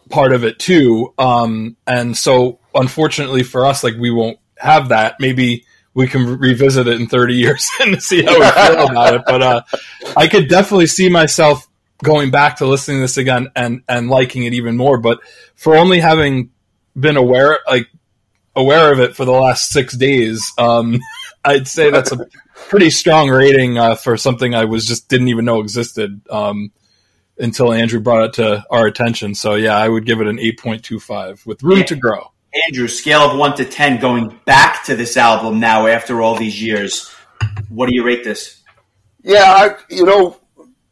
B: part of it too um, and so unfortunately for us like we won't have that, maybe we can revisit it in 30 years and see how we feel about it. But uh, I could definitely see myself going back to listening to this again and and liking it even more. But for only having been aware like aware of it for the last six days, um, I'd say that's a pretty strong rating uh, for something I was just didn't even know existed um, until Andrew brought it to our attention. So yeah, I would give it an eight point two five with room yeah. to grow.
A: Andrew, scale of one to ten, going back to this album now after all these years, what do you rate this?
C: Yeah, I, you know,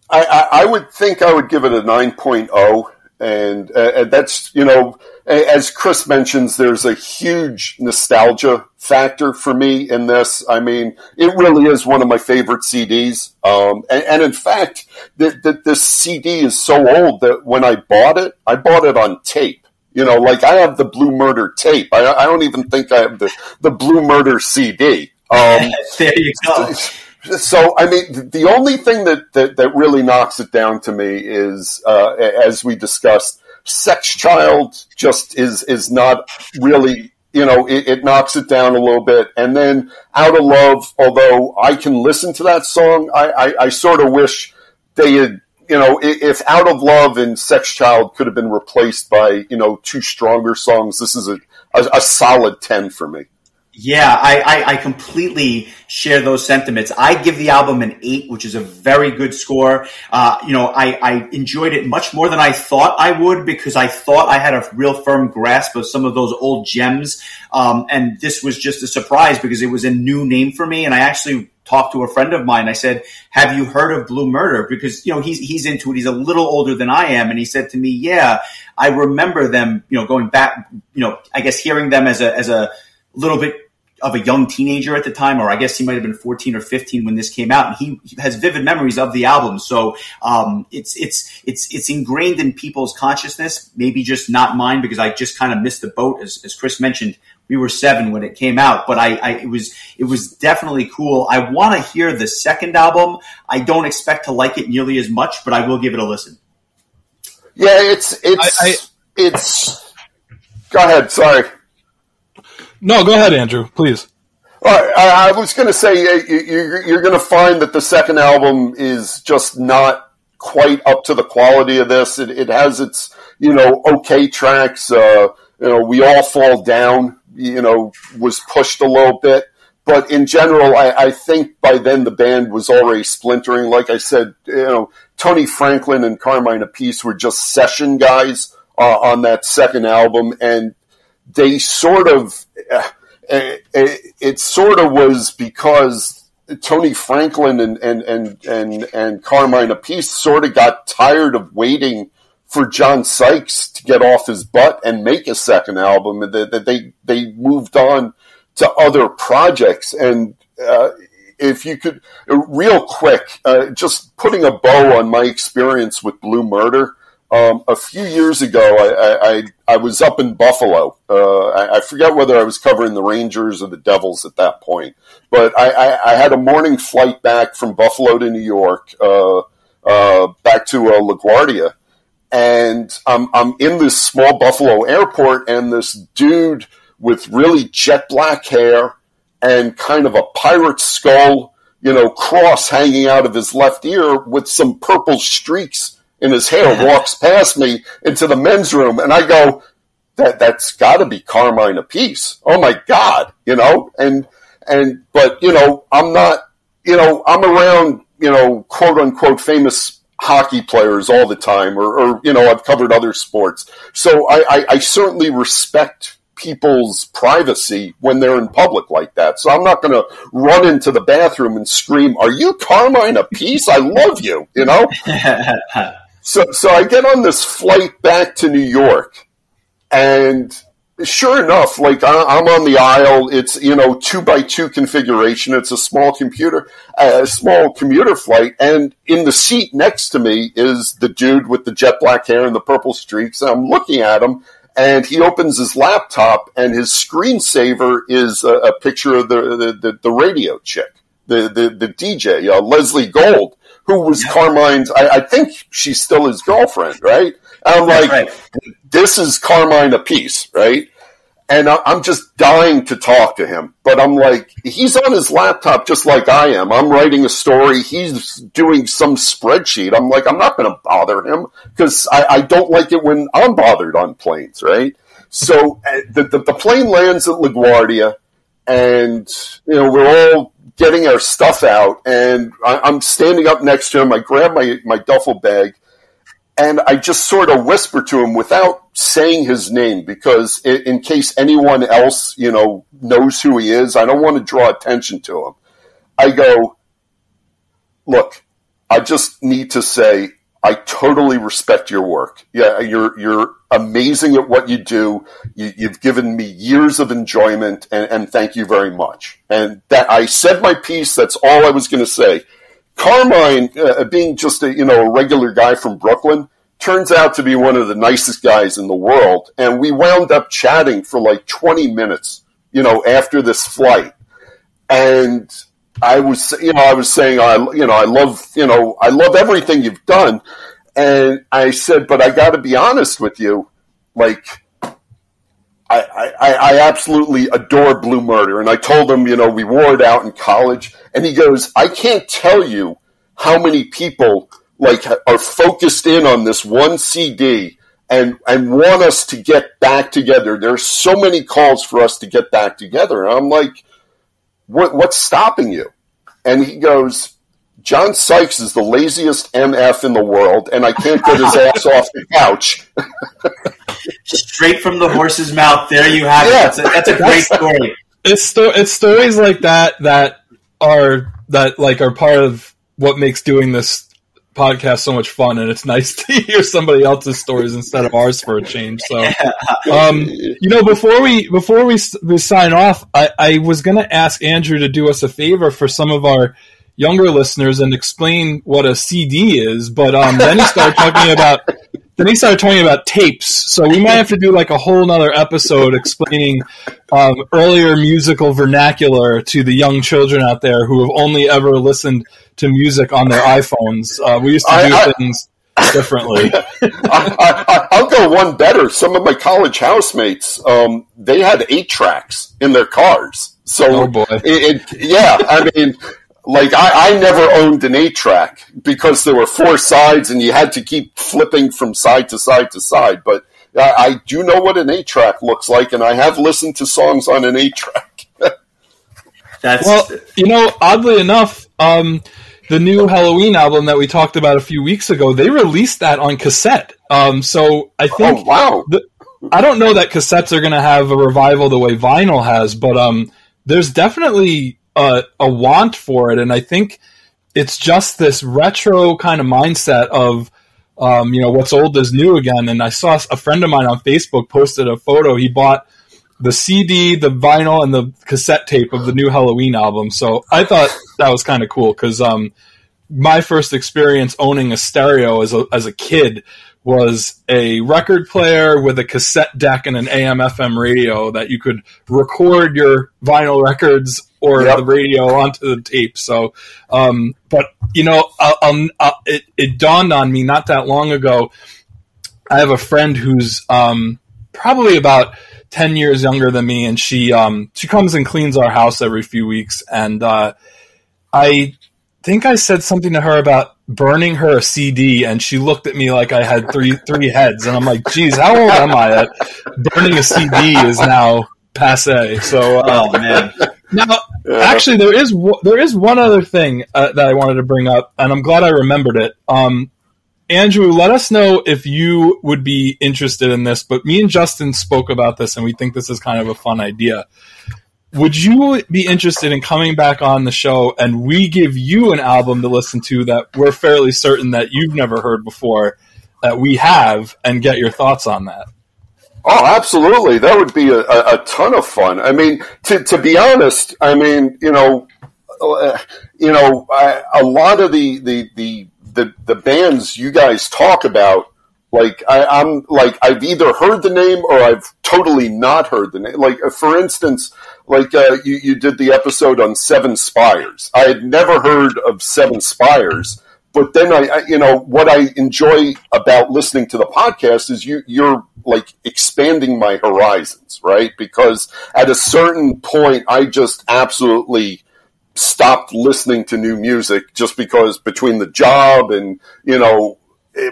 C: I, I, I would think I would give it a 9.0. And, uh, and that's, you know, as Chris mentions, there's a huge nostalgia factor for me in this. I mean, it really is one of my favorite CDs. Um, and, and, in fact, the, the, this CD is so old that when I bought it, I bought it on tape. You know, like I have the Blue Murder tape. I, I don't even think I have the, the Blue Murder CD.
A: Um, there you go.
C: So, I mean, the only thing that, that, that really knocks it down to me is, uh, as we discussed, Sex Child just is, is not really, you know, it, it knocks it down a little bit. And then Out of Love, although I can listen to that song, I, I, I sort of wish they had you know, if Out of Love and Sex Child could have been replaced by, you know, two stronger songs, this is a, a, a solid 10 for me.
A: Yeah, I, I, I, completely share those sentiments. I give the album an eight, which is a very good score. Uh, you know, I, I enjoyed it much more than I thought I would because I thought I had a real firm grasp of some of those old gems. Um, and this was just a surprise because it was a new name for me. And I actually talked to a friend of mine. I said, "Have you heard of Blue Murder?" Because you know he's he's into it. He's a little older than I am, and he said to me, "Yeah, I remember them. You know, going back. You know, I guess hearing them as a as a little bit." Of a young teenager at the time, or I guess he might have been 14 or 15 when this came out, and he, he has vivid memories of the album. So um, it's it's it's it's ingrained in people's consciousness. Maybe just not mine because I just kind of missed the boat, as, as Chris mentioned we were seven when it came out, but I, I it was it was definitely cool. I want to hear the second album. I don't expect to like it nearly as much, but I will give it a listen.
C: Yeah, it's it's I, I, it's. Go ahead. Sorry.
B: No, go ahead, Andrew. Please.
C: I, I was going to say you're, you're going to find that the second album is just not quite up to the quality of this. It, it has its you know okay tracks. Uh, you know, we all fall down, you know, was pushed a little bit. But in general, I, I think by then the band was already splintering. Like I said, you know, Tony Franklin and Carmine Appice were just session guys uh, on that second album, and they sort of, uh, it, it, sort of was because Tony Franklin and and and and, and Carmine Appice sort of got tired of waiting for John Sykes to get off his butt and make a second album, and that they they moved on to other projects. And uh, if you could, real quick, uh, just putting a bow on my experience with Blue Murder. Um, a few years ago, I, I, I was up in Buffalo. Uh, I, I, forget whether I was covering the Rangers or the Devils at that point, but I, had a morning flight back from Buffalo to New York, uh, uh, back to uh, LaGuardia, and I'm, I'm in this small Buffalo airport, and this dude with really jet black hair and kind of a pirate skull, you know, cross hanging out of his left ear with some purple streaks in his hair walks past me into the men's room. And I go, that, that's gotta be Carmine Appice. Oh my God, you know, and, and, but, you know, I'm not, you know, I'm around, you know, quote unquote famous hockey players all the time, or, or, you know, I've covered other sports. So I, I, I certainly respect people's privacy when they're in public like that. So I'm not going to run into the bathroom and scream, "Are you Carmine Appice? I love you," you know. so so I get on this flight back to New York, and sure enough, like I'm on the aisle. It's you know two by two configuration. It's a small computer, a small commuter flight, and in the seat next to me is the dude with the jet black hair and the purple streaks. I'm looking at him, and he opens his laptop, and his screensaver is a, a picture of the, the, the, the, radio chick, the, the, the DJ, uh, Leslie Gold, who was. Carmine's, I, I, think she's still his girlfriend, right? And I'm like, right. this is Carmine Appice, right? and I'm just dying to talk to him. But I'm like, he's on his laptop just like I am. I'm writing a story. He's doing some spreadsheet. I'm like, I'm not going to bother him because I, I, don't like it when I'm bothered on planes, right? So uh, the, the, the plane lands at LaGuardia, and you know we're all getting our stuff out, and I, I'm standing up next to him. I grab my my duffel bag and I just sort of whisper to him without saying his name because in, case anyone else, you know, knows who he is, I don't want to draw attention to him. I go, look, I just need to say I totally respect your work. Yeah, you're you're amazing at what you do. You, have given me years of enjoyment, and, and thank you very much. And that I said my piece. That's all I was going to say. Carmine, uh, being just a you know a regular guy from Brooklyn, turns out to be one of the nicest guys in the world, and we wound up chatting for like twenty minutes, you know, after this flight, and I was you know I was saying I you know I love you know I love everything you've done, and I said, but I got to be honest with you, like. I, I, I absolutely adore Blue Murder. And I told him, you know, we wore it out in college. And he goes, I can't tell you how many people like are focused in on this one CD and and want us to get back together. There's so many calls for us to get back together. And I'm like, what, what's stopping you? And he goes, John Sykes is the laziest MF in the world, and I can't get his ass off the couch.
A: Straight from the horse's mouth. There you have yeah. it. That's a, that's a great story.
B: It's sto- it's stories like that that are that like are part of what makes doing this podcast so much fun, and it's nice to hear somebody else's stories instead of ours for a change. So, um, you know, before we before we, we sign off, I, I was going to ask Andrew to do us a favor for some of our younger listeners and explain what a CD is, but um, then he started talking about then he started talking about tapes. So we might have to do like a whole nother episode explaining um, earlier musical vernacular to the young children out there who have only ever listened to music on their iPhones. Uh, we used to do I, I, things differently.
C: I, will go one better. Some of my college housemates, um, they had eight tracks in their cars. So,
B: oh boy.
C: It, it, yeah, I mean, like I, I never owned an eight track because there were four sides and you had to keep flipping from side to side to side. But I, I do know what an eight track looks like, and I have listened to songs on an eight track.
B: That's well, you know, oddly enough, um, the new Halloween album that we talked about a few weeks ago, they released that on cassette. Um, so I think,
C: oh, wow.
B: The, I don't know that cassettes are going to have a revival the way vinyl has, but um, there's definitely a, a want for it, and I think it's just this retro kind of mindset of um, you know what's old is new again. And I saw a friend of mine on Facebook posted a photo. He bought the CD, the vinyl, and the cassette tape of the new Halloween album. So I thought that was kind of cool because um, my first experience owning a stereo as a, as a kid was a record player with a cassette deck and an AM FM radio that you could record your vinyl records or yep. the radio onto the tape. So, um, but you know, I'll, I'll, I'll, it, it dawned on me not that long ago. I have a friend who's um, probably about ten years younger than me, and she um, she comes and cleans our house every few weeks. And uh, I think I said something to her about burning her a CD, and she looked at me like I had three three heads, and I'm like, "Geez, how old am I? That burning a CD is now passe." So, uh,
A: oh man.
B: Now, actually, there is there is one other thing uh, that I wanted to bring up, and I'm glad I remembered it. Um, Andrew, let us know if you would be interested in this. But me and Justin spoke about this, and we think this is kind of a fun idea. Would you be interested in coming back on the show and we give you an album to listen to that we're fairly certain that you've never heard before, that we have, and get your thoughts on that?
C: Oh, absolutely. That would be a, a, ton of fun. I mean, to, to be honest, I mean, you know, uh, you know, I, a lot of the, the, the, the, the bands you guys talk about, like I, am like I've either heard the name or I've totally not heard the name. Like for instance, like uh, you, you did the episode on Seven Spires. I had never heard of Seven Spires but then I, I, you know, what I enjoy about listening to the podcast is you, you're like expanding my horizons, right? Because at a certain point, I just absolutely stopped listening to new music just because between the job and, you know,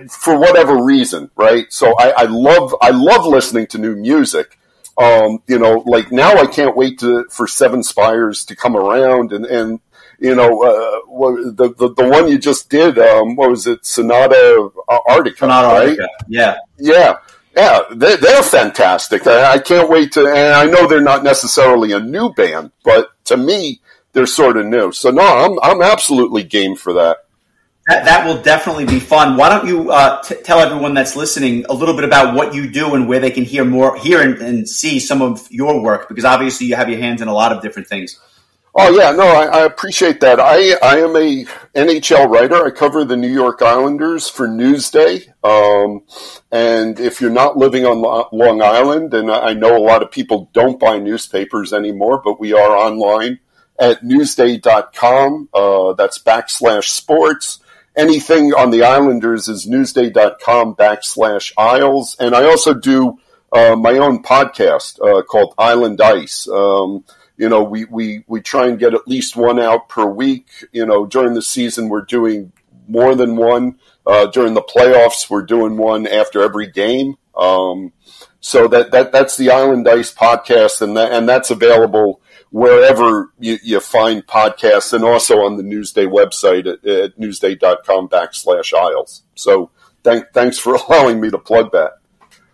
C: for whatever reason, right? So I, I love, I love listening to new music. Um, you know, like now I can't wait to, for Seven Spires to come around and, and you know, uh, the, the, the one you just did, um, what was it, Sonata Arctica,
A: Sonata right? Arctica, yeah,
C: yeah, yeah. They're, they're fantastic. I, I, can't wait to, and I know they're not necessarily a new band, but to me, they're sort of new. So no, I'm I'm absolutely game for that.
A: That, that will definitely be fun. Why don't you uh, t- tell everyone that's listening a little bit about what you do and where they can hear more, hear and, and see some of your work? Because obviously you have your hands in a lot of different things.
C: Oh yeah, no, I, I, appreciate that. I I am a NHL writer. I cover the New York Islanders for Newsday. Um, and if you're not living on Long Island, and I know a lot of people don't buy newspapers anymore, but we are online at newsday.com. Uh, that's backslash sports. Anything on the Islanders is newsday.com backslash Isles. And I also do uh, my own podcast uh, called Island Ice. Um, you know, we, we, we try and get at least one out per week. You know, during the season, we're doing more than one. Uh, during the playoffs, we're doing one after every game. Um, so that, that that's the Island Ice podcast, and that, and that's available wherever you, you, find podcasts, and also on the Newsday website at, at newsday.com backslash Isles. So thank, thanks for allowing me to plug that.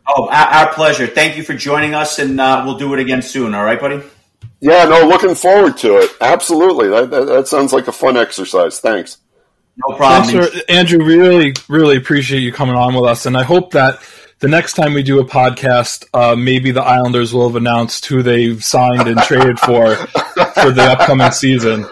A: Oh, our, our pleasure. Thank you for joining us, and uh, we'll do it again soon. All right, buddy.
C: Yeah, no, looking forward to it. Absolutely. That, that, that sounds like a fun exercise. Thanks.
A: No problem.
B: Thanks for, Andrew, really, really appreciate you coming on with us. And I hope that the next time we do a podcast, uh, maybe the Islanders will have announced who they've signed and traded for for the upcoming season.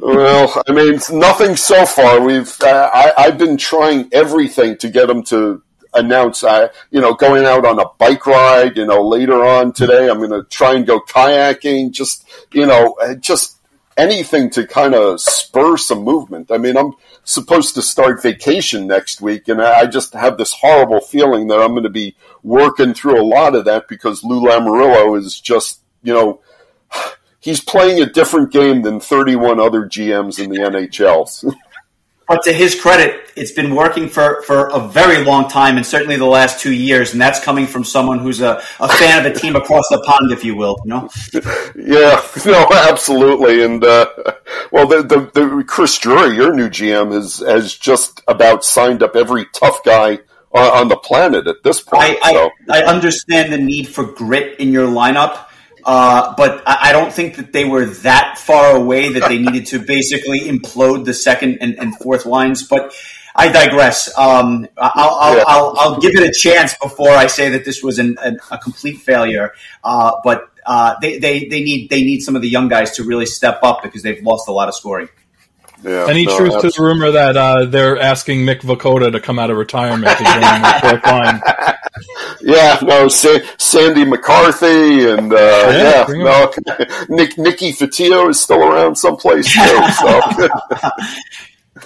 C: well, I mean, nothing so far. We've uh, I, I've been trying everything to get them to announce, I, you know, going out on a bike ride, you know, later on today, I'm going to try and go kayaking, just, you know, just anything to kind of spur some movement. I mean, I'm supposed to start vacation next week, and I just have this horrible feeling that I'm going to be working through a lot of that because Lou Lamoriello is just, you know, he's playing a different game than 31 other GMs in the NHL.
A: but to his credit, it's been working for, for a very long time, and certainly the last two years. And that's coming from someone who's a, a fan of a team across the pond, if you will. You know?
C: Yeah, no, absolutely. And uh, well, the, the, the Chris Drury, your new GM, has has just about signed up every tough guy on, on the planet at this point.
A: I, so. I, I understand the need for grit in your lineup uh, but I don't think that they were that far away that they needed to basically implode the second and, and fourth lines. But I digress. Um, I'll, I'll, yeah. I'll, I'll, give it a chance before I say that this was an, an, a complete failure. Uh, but uh, they, they, they need they need some of the young guys to really step up because they've lost a lot of scoring.
B: Yeah, Any no, truth absolutely. to the rumor that uh, they're asking Mick Vukota to come out of retirement to join the line?
C: Yeah, no, Sa- Sandy McCarthy and uh, yeah, yeah no, Nick Nicky Fotiu is still around someplace too. So.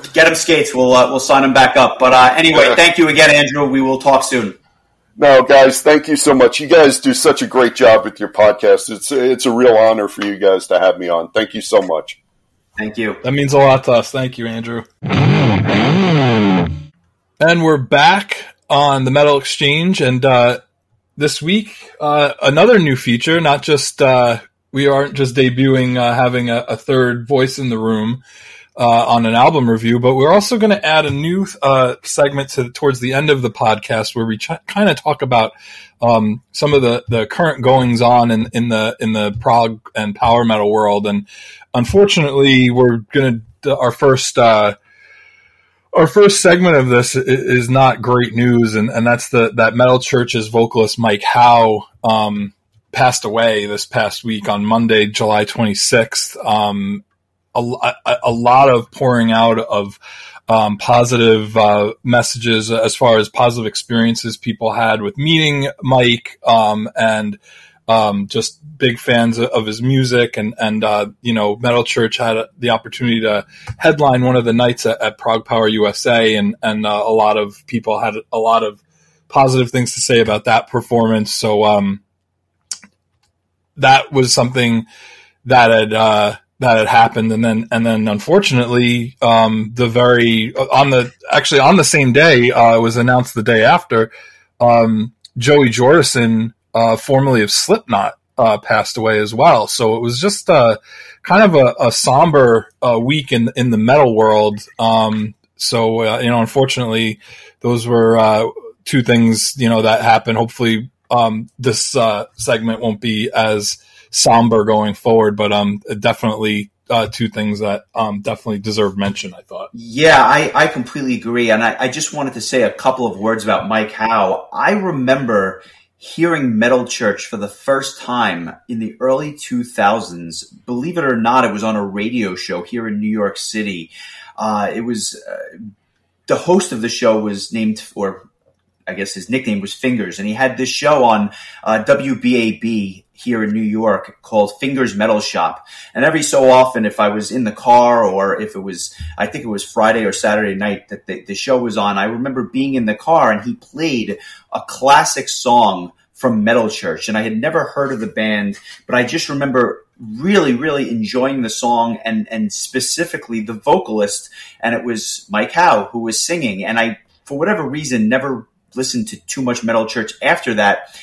A: Get him skates. We'll uh, we'll sign him back up. But uh, anyway, yeah. thank you again, Andrew. We will talk soon.
C: No, guys, thank you so much. You guys do such a great job with your podcast. It's it's a real honor for you guys to have me on. Thank you so much.
A: Thank you.
B: That means a lot to us. Thank you, Andrew. And we're back on the Metal Exchange, and uh, this week uh, another new feature. Not just uh, we aren't just debuting uh, having a, a, third voice in the room uh, on an album review, but we're also going to add a new uh, segment to towards the end of the podcast where we ch- kind of talk about um, some of the, the current goings on in, in the in the prog and power metal world. And unfortunately, we're to our first uh, our first segment of this is not great news, and, and that's the that Metal Church's vocalist Mike Howe um, passed away this past week on Monday, July 26th. Um, a, a, a, lot of pouring out of um, positive uh, messages as far as positive experiences people had with meeting Mike um, and um, just big fans of his music, and and uh, you know, Metal Church had the opportunity to headline one of the nights at, at ProgPower USA, and and uh, a lot of people had a lot of positive things to say about that performance. So um, that was something that had uh, that had happened, and then and then unfortunately, um, the very on the actually on the same day uh, it was announced the day after. Um, Joey Jordison uh, formerly of Slipknot, uh, passed away as well. So it was just uh, kind of a, a somber uh, week in in the metal world. Um, so uh, you know, unfortunately, those were uh, two things you know that happened. Hopefully, um, this segment won't be as somber going forward, but um, definitely. two things that um, definitely deserve mention, I thought.
A: Yeah, I, I completely agree. And I, I just wanted to say a couple of words about Mike Howe. I remember hearing Metal Church for the first time in the early 2000s. Believe it or not, it was on a radio show here in New York City. Uh, it was uh, the host of the show was named, or I guess his nickname was Fingers, and he had this show on uh, WBAB here in New York called Fingers Metal Shop. And every so often, if I was in the car or if it was, I think it was Friday or Saturday night that the, the show was on, I remember being in the car and he played a classic song from Metal Church. And I had never heard of the band, but I just remember really, really enjoying the song and, and specifically the vocalist. And it was Mike Howe who was singing. And I, for whatever reason, never listened to too much Metal Church after that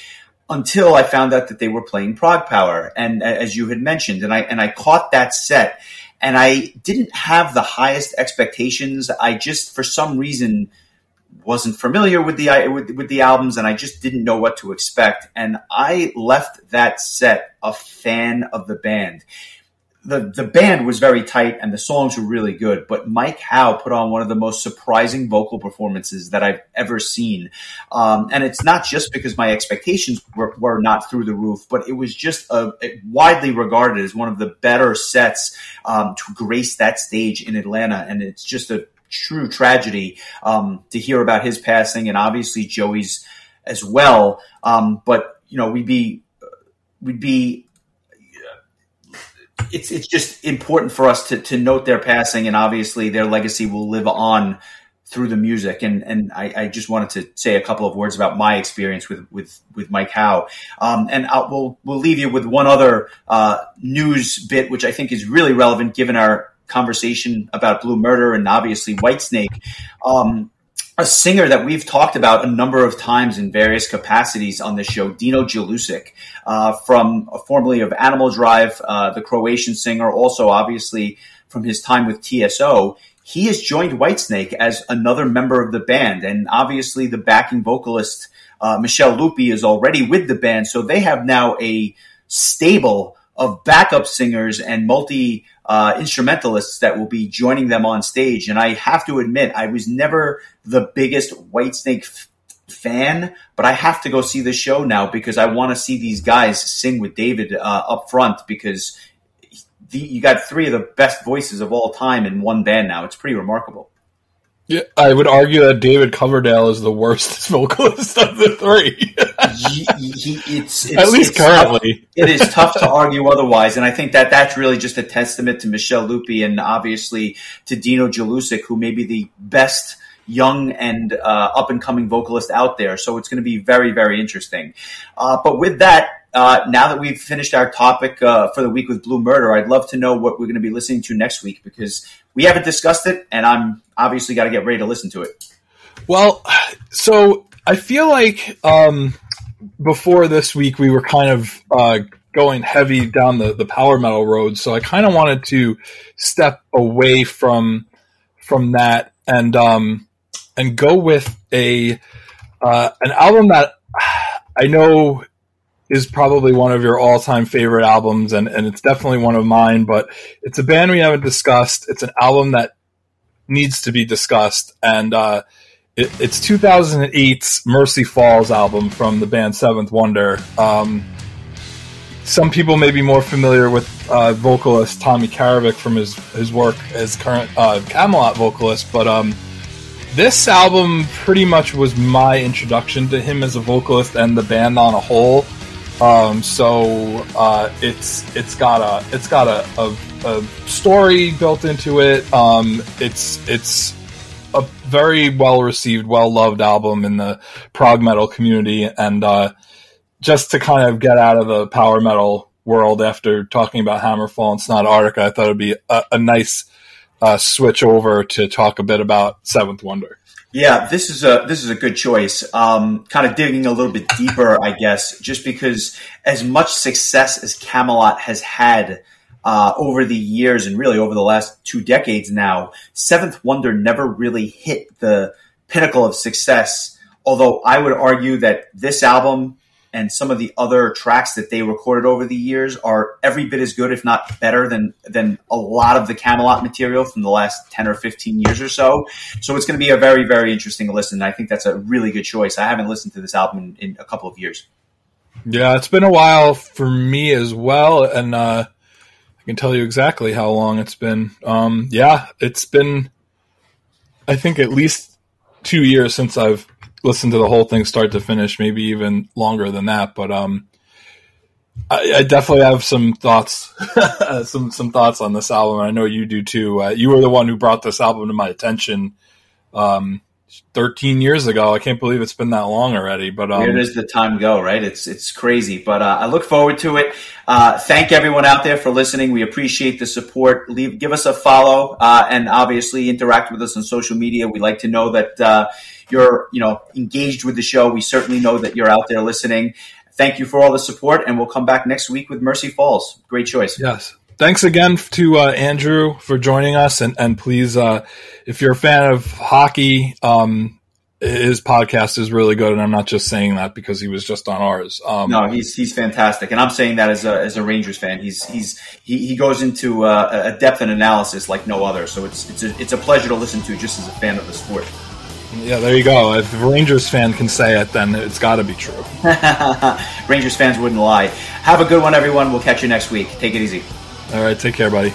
A: until I found out that they were playing ProgPower, and as you had mentioned, and I and I caught that set, and I didn't have the highest expectations. I just, for some reason, wasn't familiar with the with, with the albums, and I just didn't know what to expect. And I left that set a fan of the band the the band was very tight and the songs were really good, but Mike Howe put on one of the most surprising vocal performances that I've ever seen. Um, and it's not just because my expectations were, were not through the roof, but it was just a, widely regarded as one of the better sets um, to grace that stage in Atlanta. And it's just a true tragedy um, to hear about his passing, and obviously Joey's as well. Um, but you know, we'd be we'd be it's it's just important for us to to note their passing, and obviously their legacy will live on through the music. And and I, I just wanted to say a couple of words about my experience with with with Mike Howe. Um, and I'll, we'll we'll leave you with one other uh, news bit, which I think is really relevant given our conversation about Blue Murder and obviously Whitesnake. Um, a singer that we've talked about a number of times in various capacities on this show, Dino Jelusic, uh, from uh, formerly of Animal Drive, uh, the Croatian singer, also obviously from his time with TSO. He has joined Whitesnake as another member of the band, and obviously the backing vocalist uh, Michele Luppi is already with the band, so they have now a stable of backup singers and multi uh, instrumentalists that will be joining them on stage. And I have to admit, I was never the biggest Whitesnake f- fan, but I have to go see the show now because I want to see these guys sing with David uh, up front because the, you got three of the best voices of all time in one band now. It's pretty remarkable.
B: Yeah, I would argue that David Coverdale is the worst vocalist of the three.
A: he, he, it's, it's,
B: At least
A: it's
B: currently.
A: tough. it is tough to argue otherwise, and I think that that's really just a testament to Michele Luppi and obviously to Dino Jelusic, who may be the best young and uh, up and coming vocalist out there. So it's going to be very, very interesting. Uh, but with that, uh, now that we've finished our topic uh, for the week with Blue Murder, I'd love to know what we're going to be listening to next week because we haven't discussed it, and I'm obviously got to get ready to listen to it.
B: Well, so I feel like um, before this week we were kind of uh, going heavy down the, the power metal road, so I kind of wanted to step away from from that and um, and go with a uh, an album that I know is probably one of your all time favorite albums, and, and it's definitely one of mine. But it's a band we haven't discussed. It's an album that needs to be discussed, and uh, it, it's 2008's Mercy Falls album from the band Seventh Wonder. Um, some people may be more familiar with uh, vocalist Tommy Karevik from his his work as current uh, Kamelot vocalist, but um, this album pretty much was my introduction to him as a vocalist and the band on a whole. Um, so uh, it's it's got a it's got a, a, a story built into it. Um, it's it's a very well received, well loved album in the prog metal community, and uh, just to kind of get out of the power metal world after talking about Hammerfall and Sonata Arctica, I thought it'd be a, a nice uh, switch over to talk a bit about Seventh Wonder.
A: Yeah, this is a this is a good choice. Um, kind of digging a little bit deeper, I guess, just because as much success as Kamelot has had uh, over the years and really over the last two decades now, Seventh Wonder never really hit the pinnacle of success. Although I would argue that this album and some of the other tracks that they recorded over the years are every bit as good, if not better, than than a lot of the Kamelot material from the last ten or fifteen years or so. So it's going to be a very, very interesting listen. I think that's a really good choice. I haven't listened to this album in, in a couple of years.
B: Yeah, it's been a while for me as well, and uh, I can tell you exactly how long it's been. Um, yeah, it's been, I think, at least two years since I've listened to the whole thing start to finish, maybe even longer than that. But um, I, I definitely have some thoughts, some some thoughts on this album. I know you do too. Uh, you were the one who brought this album to my attention. Um, 13 years ago. I can't believe it's been that long already. But um,
A: does the time go? Right? It's it's crazy. But uh, I look forward to it. Uh, thank everyone out there for listening. We appreciate the support. Leave, give us a follow, uh, and obviously interact with us on social media. We like to know that uh, you're you know engaged with the show. We certainly know that you're out there listening. Thank you for all the support, and we'll come back next week with Mercy Falls. Great choice.
B: Yes. Thanks again to uh, Andrew for joining us, and and please, uh, if you're a fan of hockey, um, his podcast is really good, and I'm not just saying that because he was just on ours. Um,
A: no, he's he's fantastic, and I'm saying that as a as a Rangers fan. He's he's he, he goes into uh, a depth and analysis like no other. So it's it's a, it's a pleasure to listen to just as a fan of the sport.
B: Yeah, there you go. If a Rangers fan can say it, then it's got to be true.
A: Rangers fans wouldn't lie. Have a good one, everyone. We'll catch you next week. Take it easy.
B: All right, take care, buddy.